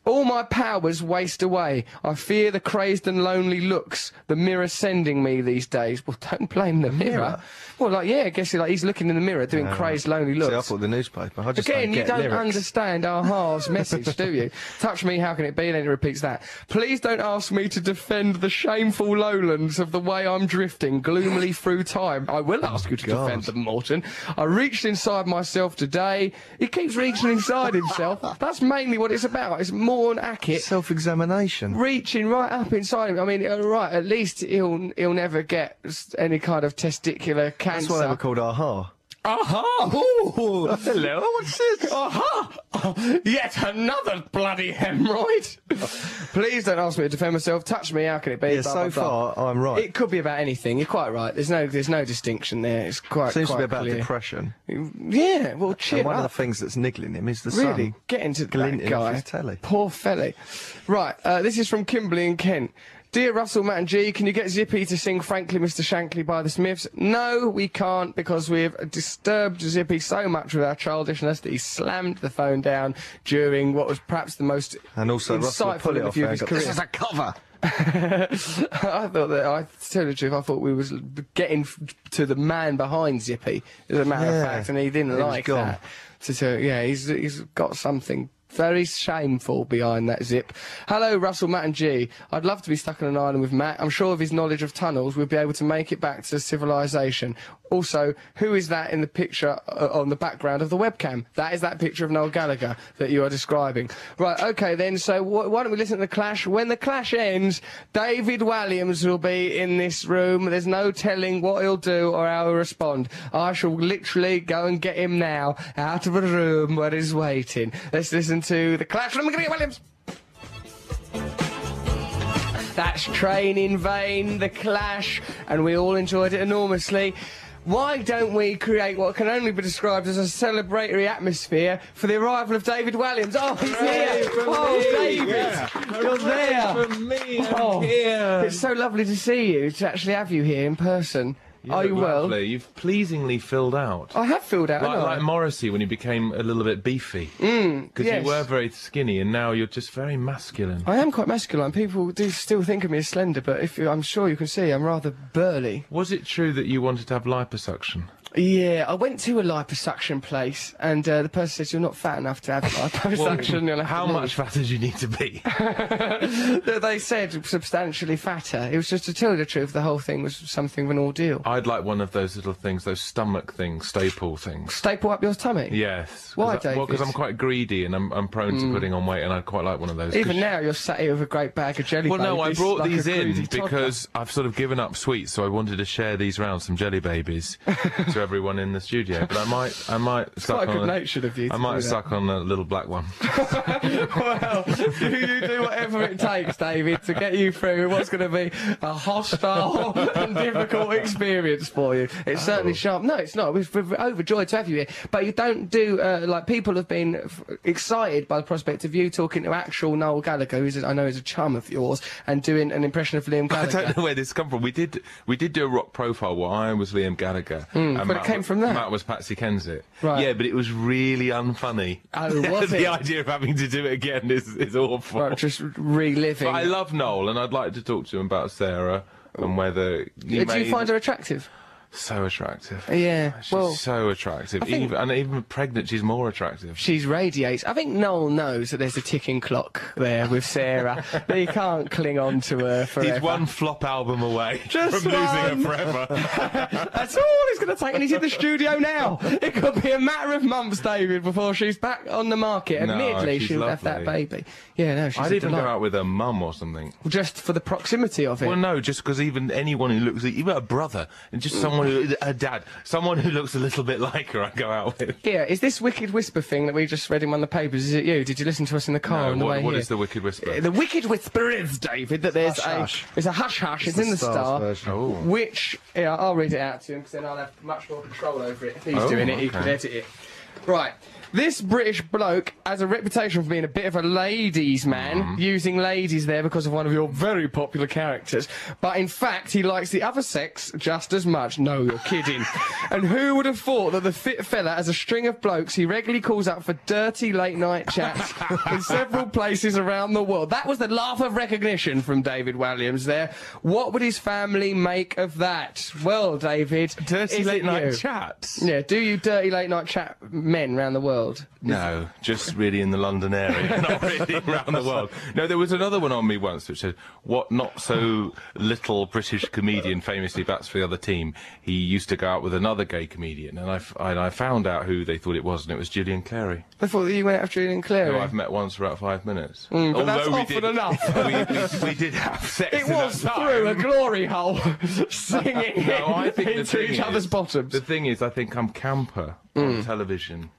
All my powers waste away. I fear the crazed and lonely looks the mirror sending me these days. Well, don't blame the mirror. Well, like, yeah, I guess like, he's looking in the mirror doing crazed, lonely looks. See, I thought the newspaper. I just Again, don't you don't lyrics. understand Aha's message, do you? Touch me, how can it be? And then it repeats that. Please don't ask me to defend the shameful lowlands of the way I'm drifting gloomily through time. I will ask you to God. defend them, Morten. I reached inside myself today. He keeps reaching inside himself. That's mainly what it's about. It's more Self-examination. reaching right up inside him. I mean, uh, right, at least he'll he'll never get any kind of testicular cancer. That's why they were called Aha. Aha! Ooh, hello, what's this? Aha! Yet another bloody hemorrhoid! Please don't ask me to defend myself. Touch me, how can it be? Yeah, Blah, so blah, blah. far I'm right. It could be about anything. You're quite right. There's no, there's no distinction there. It's quite, Seems to be about clear. depression. Yeah, well, cheer And one of the things that's niggling him is the Really, sun. get into that guy. Poor felly. Right, uh, this is from Kimberly in Kent. Dear Russell, Matt and G, can you get Zippy to sing Frankly Mr. Shankly by the Smiths? No, we can't because we've disturbed Zippy so much with our childishness that he slammed the phone down during what was perhaps the most And also Russell insightful pull it off interview of and his career. This is a cover. I thought that, I to tell you the truth, I thought we was getting f- to the man behind Zippy, as a matter Yeah, of fact, and he didn't like gone. that. To, to, yeah, he's he's got something very shameful behind that zip. Hello, Russell, Matt, and G. I'd love to be stuck on an island with Matt. I'm sure of his knowledge of tunnels, we'd be able to make it back to civilization. Also, who is that in the picture uh, on the background of the webcam? That is that picture of Noel Gallagher that you are describing. Right, okay then, so wh- why don't we listen to The Clash? When The Clash ends, David Walliams will be in this room. There's no telling what he'll do or how he'll respond. I shall literally go and get him now out of a room where he's waiting. Let's listen to The Clash from David Walliams. That's Train in Vain, The Clash, and we all enjoyed it enormously. Why don't we create what can only be described as a celebratory atmosphere for the arrival of David Walliams? Oh, he's here! Oh, David! You're there! From me, Oh, here. It's so lovely to see you, to actually have you here in person. You well? lovely. You've pleasingly filled out. I have filled out, Like, like Morrissey when he became a little bit beefy. Mm, because yes. you were very skinny and now you're just very masculine. I am quite masculine. People do still think of me as slender, but if you, I'm sure you can see, I'm rather burly. Was it true that you wanted to have liposuction? Yeah, I went to a liposuction place, and uh, the person says you're not fat enough to have liposuction. You'll How much fatter do you need to be? they said substantially fatter. It was just to tell you the truth. The whole thing was something of an ordeal. I'd like one of those little things, those stomach things, staple things. Staple up your tummy. Yes. Why, I- Well, because I'm quite greedy and I'm, I'm prone to putting on weight, and I'd quite like one of those. Even now, you're sat here with a great bag of jelly Well, no, I brought like these in because I've sort of given up sweets, so I wanted to share these round, some jelly babies, to everyone in the studio. But I might, I might suck quite on. good-natured of you I might suck on a little black one. well, you, you do whatever it takes, David, to get you through what's going to be a hostile and difficult experience for you. It's certainly sharp. No, it's not. We're, we're overjoyed to have you here. But you don't do, uh, like, people have been f- excited by the prospect of you talking to actual Noel Gallagher, who's, I know is a chum of yours, and doing an impression of Liam I don't know where this come from. We did, we did do a rock profile where I was Liam Gallagher, and But it came from that. Matt was Patsy Kensit. Right. Yeah, but it was really unfunny. Oh, was the it? idea of having to do it again is, is awful. Right, just reliving. But I love Noel, and I'd like to talk to him about Sarah and whether. Uh, he Did you find her attractive? So attractive? Yeah, She's well- so attractive. Even, and even pregnant, she's more attractive. She's radiates. I think Noel knows that there's a ticking clock there with Sarah. that he can't cling on to her forever. He's one flop album away Just from losing her forever. That's all it's going to take, and he's in the studio now. It could be a matter of months, David, before she's back on the market. No, Admittedly, she'll have that baby. Yeah, no, she's I'd even go out with her mum or something. just for the proximity of it. Well, no, just because even anyone who looks, even a brother, and just mm. someone someone who, a dad, someone who looks a little bit like her. I go out with. Yeah, is this Wicked Whisper thing that we just read in one of the papers? Is it you? Did you listen to us in the car No, on the what, way what here? is the wicked whisper? The Wicked Whisper is, David, that there's Hush a Hush. it's a hush hush. It's, the in the Stars Star. Oh. which yeah, I'll read it out to him because then I'll have much more control over it. If he's Oh, doing it, he can edit it. Right. This British bloke has a reputation for being a bit of a ladies' man, Mm-hmm. using ladies there because of one of your very popular characters. But in fact, he likes the other sex just as much. No, you're kidding. and who would have thought that the fit fella has a string of blokes he regularly calls up for dirty late night chats in several places around the world? That was the laugh of recognition from David Walliams there. What would his family make of that? Well, David, Dirty late night you? chats. Yeah, do you dirty late night chat men around the world? No, just really in the London area, not really around the world. No, there was another one on me once which said, "What not so little British comedian famously bats for the other team." He used to go out with another gay comedian, and I, f- and I found out who they thought it was, and it was Julian Clary, I thought that you went after Julian Clary. who I've met once for about five minutes. Mm, but that's we often did, enough. we, we, we did have sex. It was through a glory hole, singing No, I think the into each other's bottoms. The thing is, I think I'm camper Mm. on television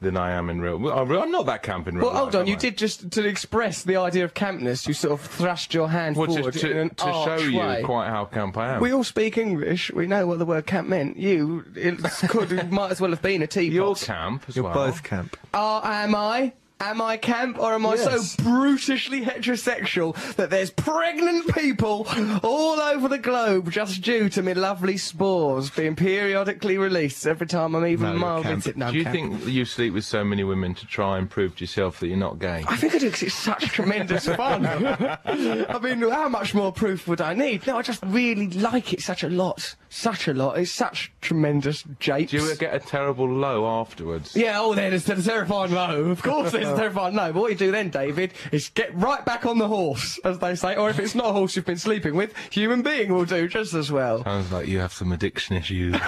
than I am in real. I'm I'm not that camp in real Well, hold on. You I? did just to express the idea of campness. You sort of thrashed your hand Well, to, forward to, in an to show arch you way. quite how camp I am. We all speak English. We know what the word camp meant. You it could might as well have been a teapot. You're camp as You're well. both camp. Uh, am I? Am I camp or am I Yes. so brutishly heterosexual that there's pregnant people all over the globe just due to me lovely spores being periodically released every time I'm even No, you're mild camp. no, Do you camp. think you sleep with so many women to try and prove to yourself that you're not gay? I think I do because it's such tremendous fun. I mean, how much more proof would I need? No, I just really like it such a lot. Such a lot. It's such tremendous japes. Do you get a terrible low afterwards? Yeah, oh, there's a terrifying low. Of course, there's a terrifying low. But what you do then, David, is get right back on the horse, as they say. Or if it's not a horse you've been sleeping with, human being will do just as well. Sounds like you have some addiction issues.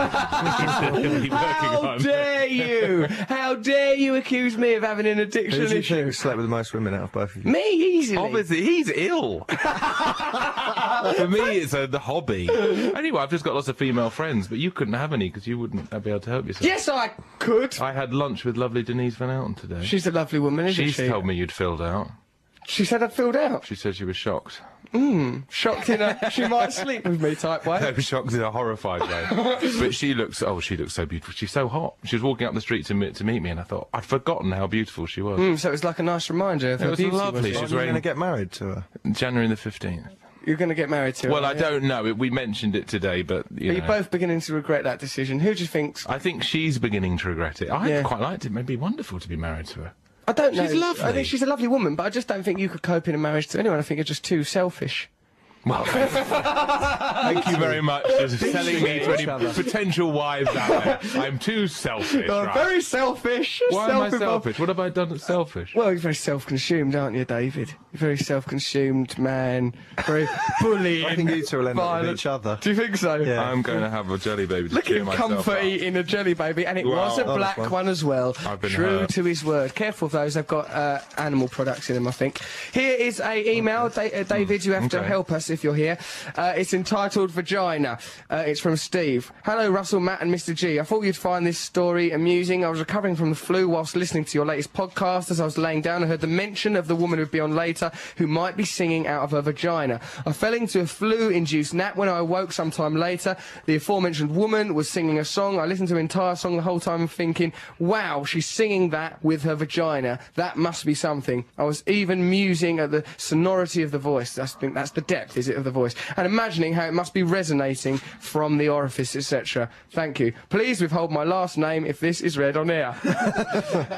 How on. dare you? How dare you accuse me of having an addiction you issue? think slept with the most women out of both of you? Me, easily. Obviously, he's ill. For me, it's a, the hobby. Anyway, I've just got lots of female friends, but you couldn't have any because you wouldn't be able to help yourself. Yes, I could. I had lunch with lovely Denise Van Outen today. She's a lovely woman, isn't she? She's told me you'd filled out. She said I'd filled out. She said she was shocked. Mm, shocked in a she might sleep with me type way. No, shocked in a horrified way. but she looks, oh, she looks so beautiful. She's so hot. She was walking up the street to, me, to meet me, and I thought, I'd forgotten how beautiful she was. Mm, so it was like a nice reminder of It her was beauty. lovely. wasn't She was You're going to get married to her. January the 15th. You're going to get married to her. Well, I yeah? don't know. It- We mentioned it today, but, you Are both beginning to regret that decision? Who do you think's? I think she's beginning to regret it. I Yeah. quite liked it. It'd be wonderful to be married to her. I don't know. She's lovely. I think she's a lovely woman, but I just don't think you could cope in a marriage to anyone. I think you're just too selfish. Well, thank you very much for selling me to any potential wives out there. I'm too selfish. You're right? very selfish. Why am I self-involved. selfish? What have I done that's selfish? Well, you're very self-consumed, aren't you, David? You're a very self-consumed man. Very bullying. I think you two will end up with violent. each other. Do you think so? Yeah. I'm going to have a jelly baby to Look at cheer him myself comfort up. eating a jelly baby, and it Well, was a black fun. one as well. I've been True hurt. to his word. Careful of those; they've got uh, animal products in them, I think. Here is a email, da- uh, David. You have to help us if you're here. Uh, it's entitled "Vagina." Uh, it's from Steve. Hello, Russell, Matt, and Mr. G. I thought you'd find this story amusing. I was recovering from the flu whilst listening to your latest podcast. As I was laying down, I heard the mention of the woman who'd be on later, who might be singing out of her vagina. I fell into a flu-induced nap when I awoke sometime later. The aforementioned woman was singing a song. I listened to the entire song the whole time thinking, wow, she's singing that with her vagina. That must be something. I was even musing at the sonority of the voice. I think that's the depth, is it, of the voice? And imagining how it must be resonating from the orifice, etc. Thank you. Please withhold my last name if this is read on air.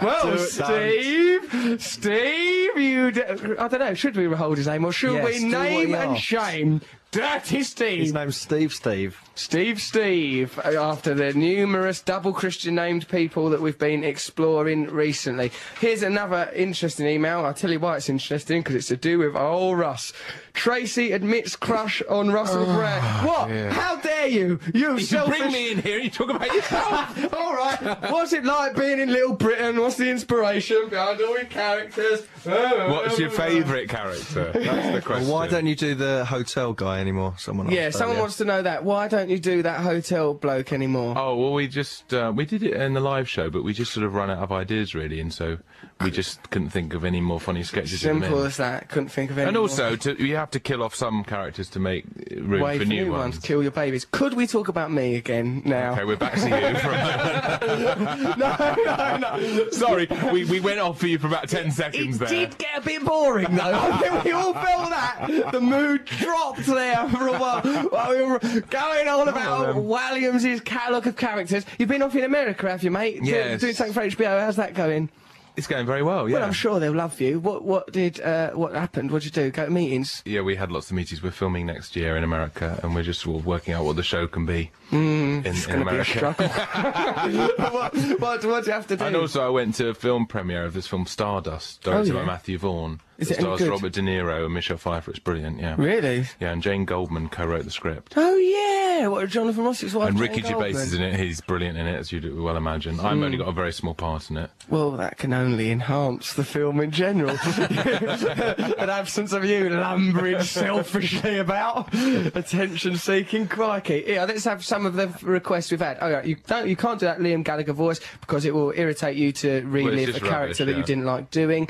well, Steve, Steve, you. D- I don't know. Should we withhold his name or should Yes, we do what name he and asks. shame Dirty Steve? His name's Steve Steve. Steve Steve, uh, after the numerous double Christian named people that we've been exploring recently. Here's another interesting email. I'll tell you why it's interesting, because it's to do with old Russ. Tracy admits crush on Russell Brand. What? How dare you? You You selfish... bring me in here and you talk about yourself. all right. What's it like being in Little Britain? What's the inspiration behind all your characters? What's your favourite character? That's the question. Why don't you do the hotel guy anymore. Someone Yeah, asked someone earlier. wants to know that. Why don't you do that hotel bloke anymore? Oh well, we just uh, we did it in the live show, but we just sort of ran out of ideas really, and so we just couldn't think of any more funny sketches. Simple as that. Couldn't think of any. And more. also, to, you have to kill off some characters to make room Wait for new ones. Kill your babies. Could we talk about me again now? Okay, we're back to you for a moment. no, no, no. Sorry, we, we went off for you for about ten seconds It there. did get a bit boring though. I think we all felt that. The mood dropped there for a while. While we were going on about Walliams' catalogue of characters. You've been off in America, have you, mate? Do- Yes. Doing something for HBO. How's that going? It's going very well, yeah. Well, I'm sure they'll love you. What what did uh, what happened? What did you do? Go to meetings? Yeah, we had lots of meetings. We're filming next year in America, and we're just sort of working out what the show can be in, It's in going to be a America. struggle. what, what, what do you have to do? And also, I went to a film premiere of this film Stardust, directed Oh, yeah? by Matthew Vaughn. Is it stars? Robert De Niro and Michelle Pfeiffer. It's brilliant, yeah. Really? Yeah, and Jane Goldman co-wrote the script. Oh yeah. What a Jonathan Ross's wife? and Jane Ricky Gervais Goldman. is in it. He's brilliant in it, as you'd well imagine. I've only hmm. got a very small part in it. Well, that can only enhance the film in general. An absence of you lumbering selfishly about, attention seeking, crikey. Yeah, let's have some of the requests we've had. Oh, yeah, you don't, you can't do that Liam Gallagher voice because it will irritate you to relive a character rubbish, that you didn't like doing.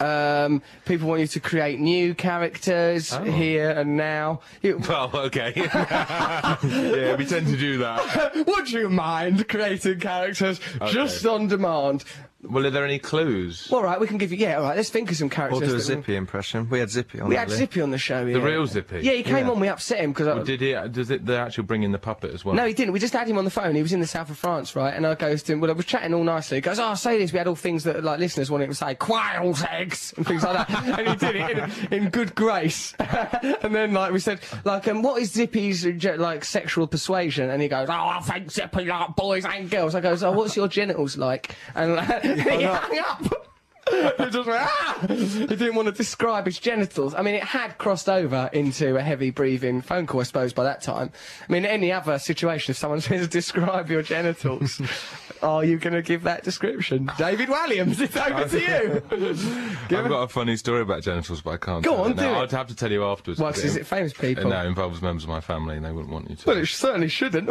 Um, people want you to create new characters Oh. here and now. Well, okay. yeah, we tend to do that. would you mind creating characters just on demand? Well, are there any clues? All right, we can give you. Yeah, all right. Let's think of some characters. Or characters. do a that we- Zippy impression. We had Zippy on the show. We had. Zippy on the show. The real Zippy? Yeah, he came Yeah. on. We upset him because Did he? Does it? They actually bring in the puppet as well? no, he didn't. We just had him on the phone. He was in the south of France, right? And I goes to him. Well, I was chatting all nicely. He goes, "Oh, say this." We had all things that like listeners wanted to say, quail's eggs and things like that. and he did it in, in good grace. and then like we said, like, um, what is Zippy's uh, like sexual persuasion? And he goes, "Oh, I think Zippy like boys and girls." I goes, "Oh, what's your genitals like?" And like, he hung up. he just went, ah! He didn't want to describe his genitals. I mean, it had crossed over into a heavy breathing phone call, I suppose, by that time. I mean, any other situation, if someone says, to describe your genitals, are you going to give that description? David Walliams, it's over to you. I've got a funny story about genitals, but I can't. Go on, it do it. I'd have to tell you afterwards. Well, is it famous people? No, it involves members of my family, and they wouldn't want you to. Well, it certainly shouldn't.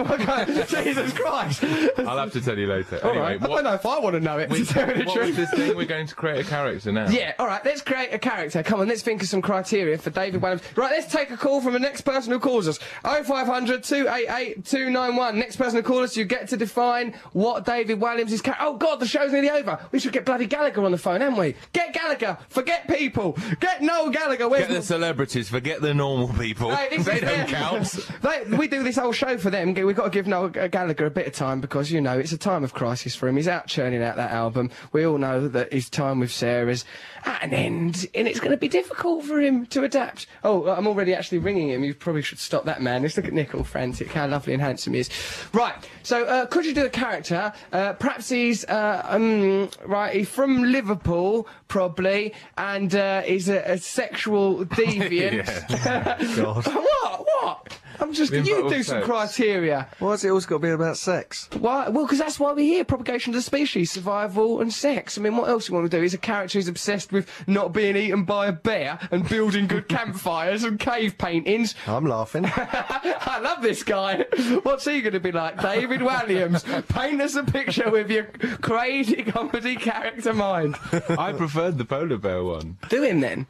Jesus Christ. I'll have to tell you later. All anyway, right. I don't know if I want to know it. we- to tell you the what truth. this thing? We're going to create a character now. Yeah, all right, let's create a character. Come on, let's think of some criteria for David Walliams. Right, let's take a call from the next person who calls us. 0500 288 291. Next person who calls us, you get to define what David Walliams is. Oh, God, the show's nearly over. We should get bloody Gallagher on the phone, haven't we? Get Gallagher. Forget people. Get Noel Gallagher. Where's Get the celebrities, forget the normal people. Hey, they don't count. They, we do this whole show for them. We've got to give Noel Gallagher a bit of time because, you know, it's a time of crisis for him. He's out churning out that album. We all know that his time with Sarah's at an end, and it's going to be difficult for him to adapt. Oh, I'm already actually ringing him. You probably should stop that, man. Let's look at Nick all frantic. How lovely and handsome he is. Right, so uh, could you do a character? Uh, perhaps he's, uh, um, right, he's from Liverpool, probably, and uh, he's a, a sexual deviant. God. What? What? I'm just. The You involved do some criteria. Why Why's it always got to be about sex? Why? Well, because that's why we're here: propagation of the species, survival, and sex. I mean, what else you want to do? He's a character who's obsessed with not being eaten by a bear and building good campfires and cave paintings. I'm laughing. I love this guy. What's he going to be like? David Walliams. Paint us a picture with your crazy comedy character mind. I preferred the polar bear one. Do him then.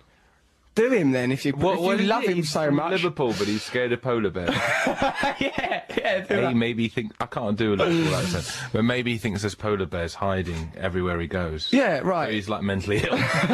Do him then if you, if you is love him so much. Liverpool, but he's scared of polar bears. yeah, yeah. He maybe think I can't do a Liverpool accent, but maybe he thinks there's polar bears hiding everywhere he goes. Yeah, So right. he's like mentally ill.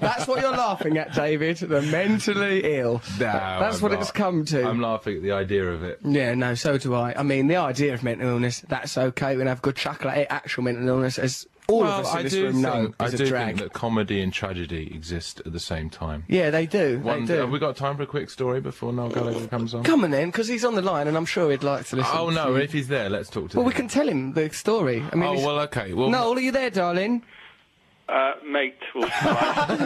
That's what you're laughing at, David. The mentally ill. No, That's I'm what not. it's come to. I'm laughing at the idea of it. yeah, no, so do I. I mean, the idea of mental illness, that's okay. We can have a good chuckle at it. Actual mental illness, as all well, of us in I this do room know, think, I do drag. think that comedy and tragedy exist at the same time. Yeah, they do. One, they do. Have we got time for a quick story before Noel Gallagher comes on? Come on then, because he's on the line and I'm sure he'd like to listen. Oh no! you. If he's there, let's talk to Well, him. Well, we can tell him the story. I mean, Oh well, okay. Well, Noel, are you there, darling? Uh, mate, will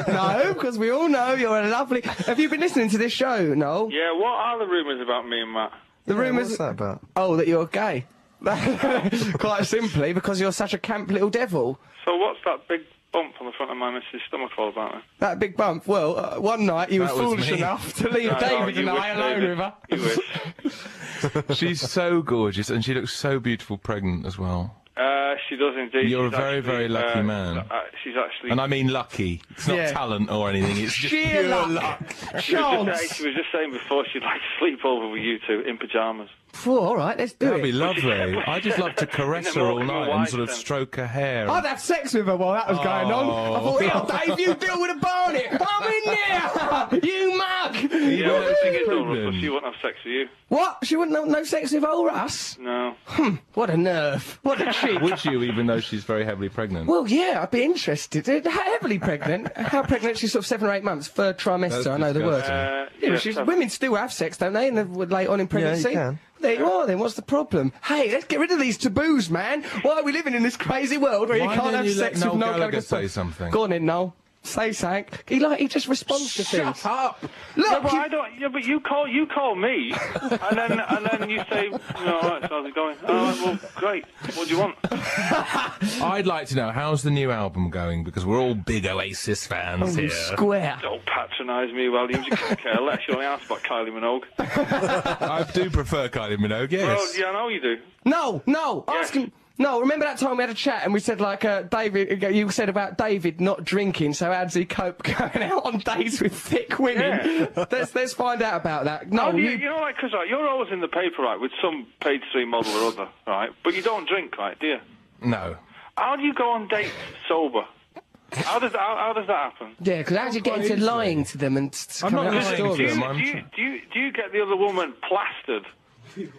no, because we all know you're a lovely. Have you been listening to this show, Noel? yeah, what are the rumours about me and Matt? The Yeah, rumours. What's that about? Oh, that you're gay. Quite simply, because you're such a camp little devil. So what's that big bump on the front of my missus' stomach all about her. That big bump. Well, uh, one night you were That was foolish me. enough to leave No, no, David you and I alone David. with her. You wish. She's so gorgeous, and she looks so beautiful pregnant as well. Uh, she does indeed. You're a very, actually, very lucky uh, man. Uh, she's actually. And I mean lucky. It's not Yeah. talent or anything. It's just Sheer pure luck. luck. she, was just saying, she was just saying before she'd like to sleep over with you two in pyjamas. Phew, all right, let's do it. That'd be lovely. I just love to caress her all night and sort of wise stroke her hair. I'd have sex with her while that was going on. I Oh. thought, here, Dave, you deal with a barnet. I'm in there. you mug. Yeah, well, the thing is, though, pregnant. She wouldn't have sex with you. What? She wouldn't have no sex with old Russ? No. Hmm, What a nerve. What a cheek. Would you, even though she's very heavily pregnant? Well, yeah, I'd be interested. Uh, How heavily pregnant? How pregnant? She's sort of seven or eight months, third trimester. That's I know the word. Uh, Yeah, but yes, she's, women still have sex, don't they? And they're late on in pregnancy. Yeah, you can. There you are. Then what's the problem? Hey, let's get rid of these taboos, man. Why are we living in this crazy world where Why you can't have you let sex Noel with no Gallagher say something? Go on in, Noel. Say something. He like he just responds to things. Shut up! Look, Yeah, but you- I don't. Yeah, but you call you call me, and then and then you say, you know, all right, so how's it going? Oh, well, great. What do you want? I'd like to know how's the new album going because we're all big Oasis fans Oh, here. square. Don't patronise me, Walliams. You can't care less. You only asked about Kylie Minogue. I do prefer Kylie Minogue. Yes. Well, yeah, I know you do. No, no. Yes. Ask him. No, remember that time we had a chat and we said like uh, David, uh, you said about David not drinking, so how does he cope going out on dates with thick women? let's let's find out about that. No, How you, you- you know, like, because right, you're always in the paper, right, with some page three model or other, right? But you don't drink, right, do you? No. How do you go on dates sober? How does how, how does that happen? yeah, because how do you get into lying to them and s- I'm coming not up with lying to Do you, stories? them. Do, you, do, you, do you get the other woman plastered,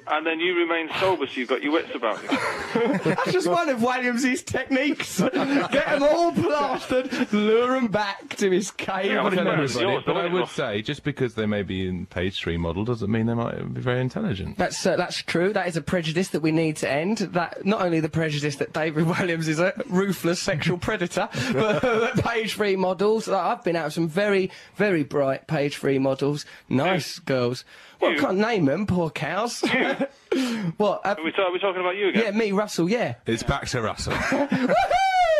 and then you remain sober, so you've got your wits about you? That's just one of Walliams's techniques. Get them all plastered, lure them back to his cave. Yeah, Not well, yours, but I would it? say just because they may be in page three model doesn't mean they might be very intelligent. That's uh, that's true. That is a prejudice that we need to end. That not only the prejudice that David Walliams is a ruthless sexual predator, but that page three models. Like, I've been out with some very very bright page three models, nice girls. Well, I can't name them, poor cows. what? Uh, Are we, are we talking about you again? yeah, me, Russell. Yeah. It's back to Russell.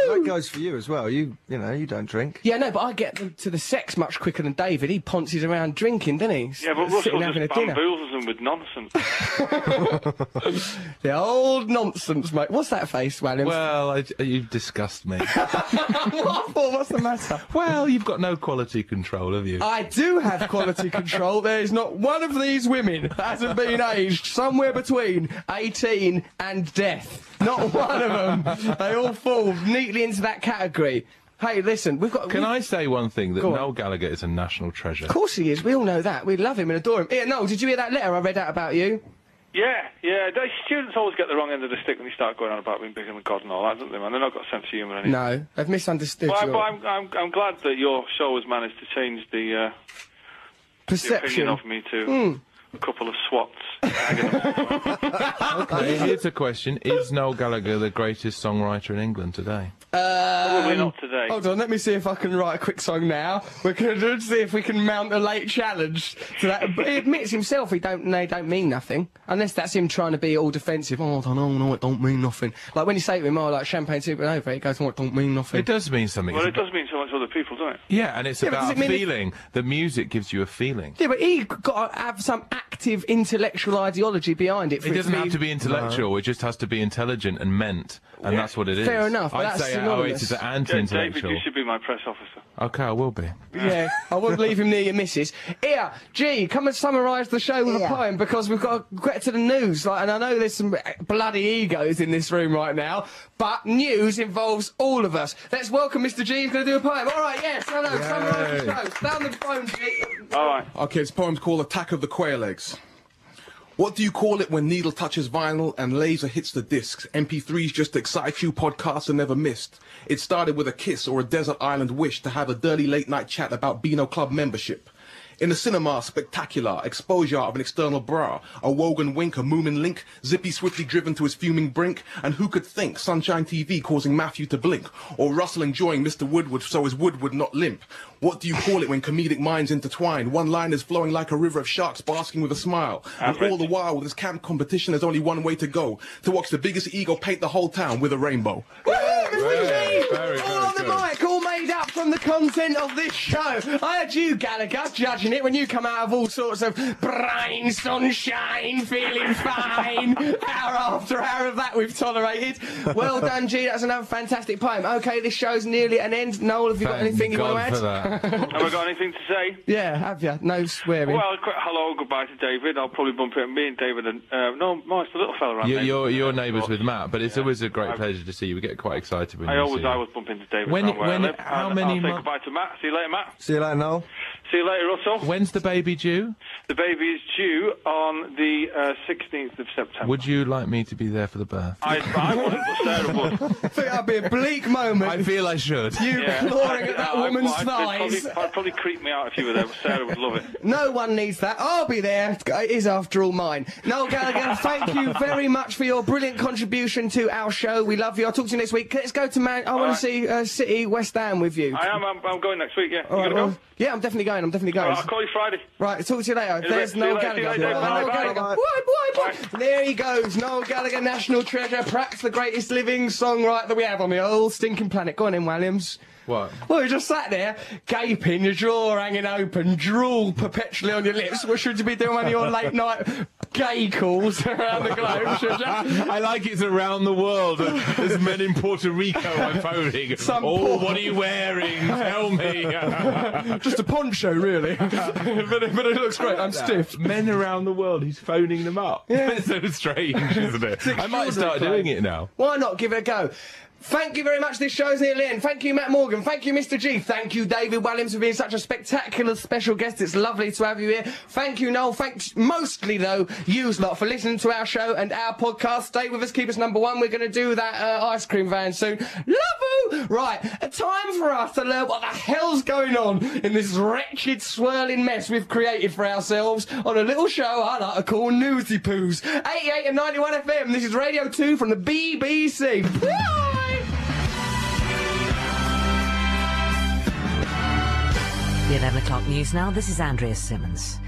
That goes for you as well. You, you know, you don't drink. Yeah, no, but I get to the sex much quicker than David. He ponces around drinking, doesn't he? Yeah, but Russell just having a dinner. bamboozles them with nonsense. The old nonsense, mate. What's that face, Walliams? well, I, uh, you disgust me. what for? What's the matter? well, you've got no quality control, have you? I do have quality control. There is not one of these women that hasn't been aged somewhere between 18 and death. Not one of them. They all fall neatly into that category. Hey, listen, we've got. Can we- I say one thing that Go on. Noel Gallagher is a national treasure? Of course he is. We all know that. We love him and adore him. Yeah, no, did you hear that letter I read out about you? Yeah, yeah. The students always get the wrong end of the stick when you start going on about being bigger than God and all that, don't they, man? They've not got a sense of humour anymore. No, they've misunderstood Well, I, your but I'm, I'm, I'm glad that your show has managed to change the, uh, the perception. opinion of me to a couple of swats. Okay, here's a question: Is Noel Gallagher the greatest songwriter in England today? Probably not today. Um, Hold on, let me see if I can write a quick song now. We're going to see if we can mount a late challenge to that. But he admits himself he don't they don't mean nothing, unless that's him trying to be all defensive. Oh, I don't know, no, it don't mean nothing. Like when you say to him, "Oh, like champagne supernova," he goes, "Oh, it don't mean nothing." It does mean something. Well, it does mean so much to other people, don't it? Yeah, and it's Yeah, about it mean it- feeling. The music gives you a feeling. Yeah, but he got to have some active intellectual ideology behind it. For It doesn't to have to be intellectual. It just has to be intelligent and meant, and that's what it is. Fair enough, but I'd that's say synonymous. Oasis are Yeah, David, anti-intellectual. you should be my press officer. Okay, I will be. Yeah, I won't leave him near your missus. Here, G, come and summarise the show with a poem because we've got to get to the news. Like, and I know there's some bloody egos in this room right now, but news involves all of us. Let's welcome Mr. G. He's going to do a poem. All right, yes, hello, summarise the show. Down the phone, G. All right. Okay, this poem's called Attack of the Quail Eggs. What do you call it when needle touches vinyl and laser hits the discs? MP3s just excite you, podcasts are never missed. It started with a kiss or a desert island wish to have a dirty late night chat about Beano Club membership. In the cinema, spectacular exposure of an external bra, a Wogan wink, a Moomin link, Zippy swiftly driven to his fuming brink, and who could think Sunshine TV causing Matthew to blink, or Russell enjoying Mr. Woodward so his wood would not limp? What do you call it when comedic minds intertwine? One line is flowing like a river of sharks basking with a smile, and all the while with this camp competition, there's only one way to go: to watch the biggest ego paint the whole town with a rainbow. Woo, Mr. G! very, all very on the good. Mic, all from the content of this show. I had you, Gallagher, judging it when you come out of all sorts of brain sunshine, feeling fine. hour after hour of that we've tolerated. Well done, G. That's another fantastic poem. Okay, this show's nearly at an end. Noel, have you got Thank anything you want to add? Have I got anything to say? yeah, have you? No swearing. Well, qu- hello, goodbye to David. I'll probably bump into me and David and uh, no, Mike's the little fella around You, there. you're you're neighbours with Matt, but it's always a great pleasure to see you. We get quite excited when I you always, see I you. always bump into David. When- around when- how many I'll say mo- goodbye to Matt. See you later, Matt. See you later, Noel. See you later, Russell. When's the baby due? The baby is due on the uh, 16th of September. Would you like me to be there for the birth? I, I wouldn't, but Sarah would. I think that'd be a bleak moment. I feel I should. You Yeah. clawing at that I- I- woman's I'd, thighs. It'd probably, I'd probably creep me out if you were there, Sarah would love it. No one needs that. I'll be there. It is, after all, mine. Noel Gallagher, thank you very much for your brilliant contribution to our show. We love you. I'll talk to you next week. Let's go to Man. I want right. to see uh, City West Ham with you. I am. I'm, I'm going next week. Yeah. All you right, gonna well, go? Yeah, I'm definitely going. I'm definitely going. right, I'll call you Friday. Right, talk to you later. See There's later, Noel Gallagher. later, Noel bye, bye, Gallagher. bye. Boy, boy, boy. There he goes. Noel Gallagher, national treasure, perhaps the greatest living songwriter that we have on the whole stinking planet. Go on in, Walliams. What? Well, you just sat there, gaping, your jaw hanging open, drool perpetually on your lips. What should you be doing one of your late night gay calls around the globe, should? I like it's around the world. There's men in Puerto Rico I'm phoning. Some oh, poor- what are you wearing? Tell me. Just a poncho, really. but, it, but it looks great. I'm stiff. Men around the world, he's phoning them up. Yeah. it's so strange, isn't it? I might start doing it now. Why not give it a go? Thank you very much. This show's nearly end. Thank you, Matt Morgan. Thank you, Mr. G. Thank you, David Walliams, for being such a spectacular special guest. It's lovely to have you here. Thank you, Noel. Thanks mostly, though, you lot for listening to our show and our podcast. Stay with us. Keep us number one. We're going to do that uh, ice cream van soon. Love you! Right, a time for us to learn what the hell's going on in this wretched, swirling mess we've created for ourselves on a little show I like to call Newsy Poos. 88 and 91 FM. This is Radio 2 from the BBC. The 11 o'clock news now. This is Andrea Simmons.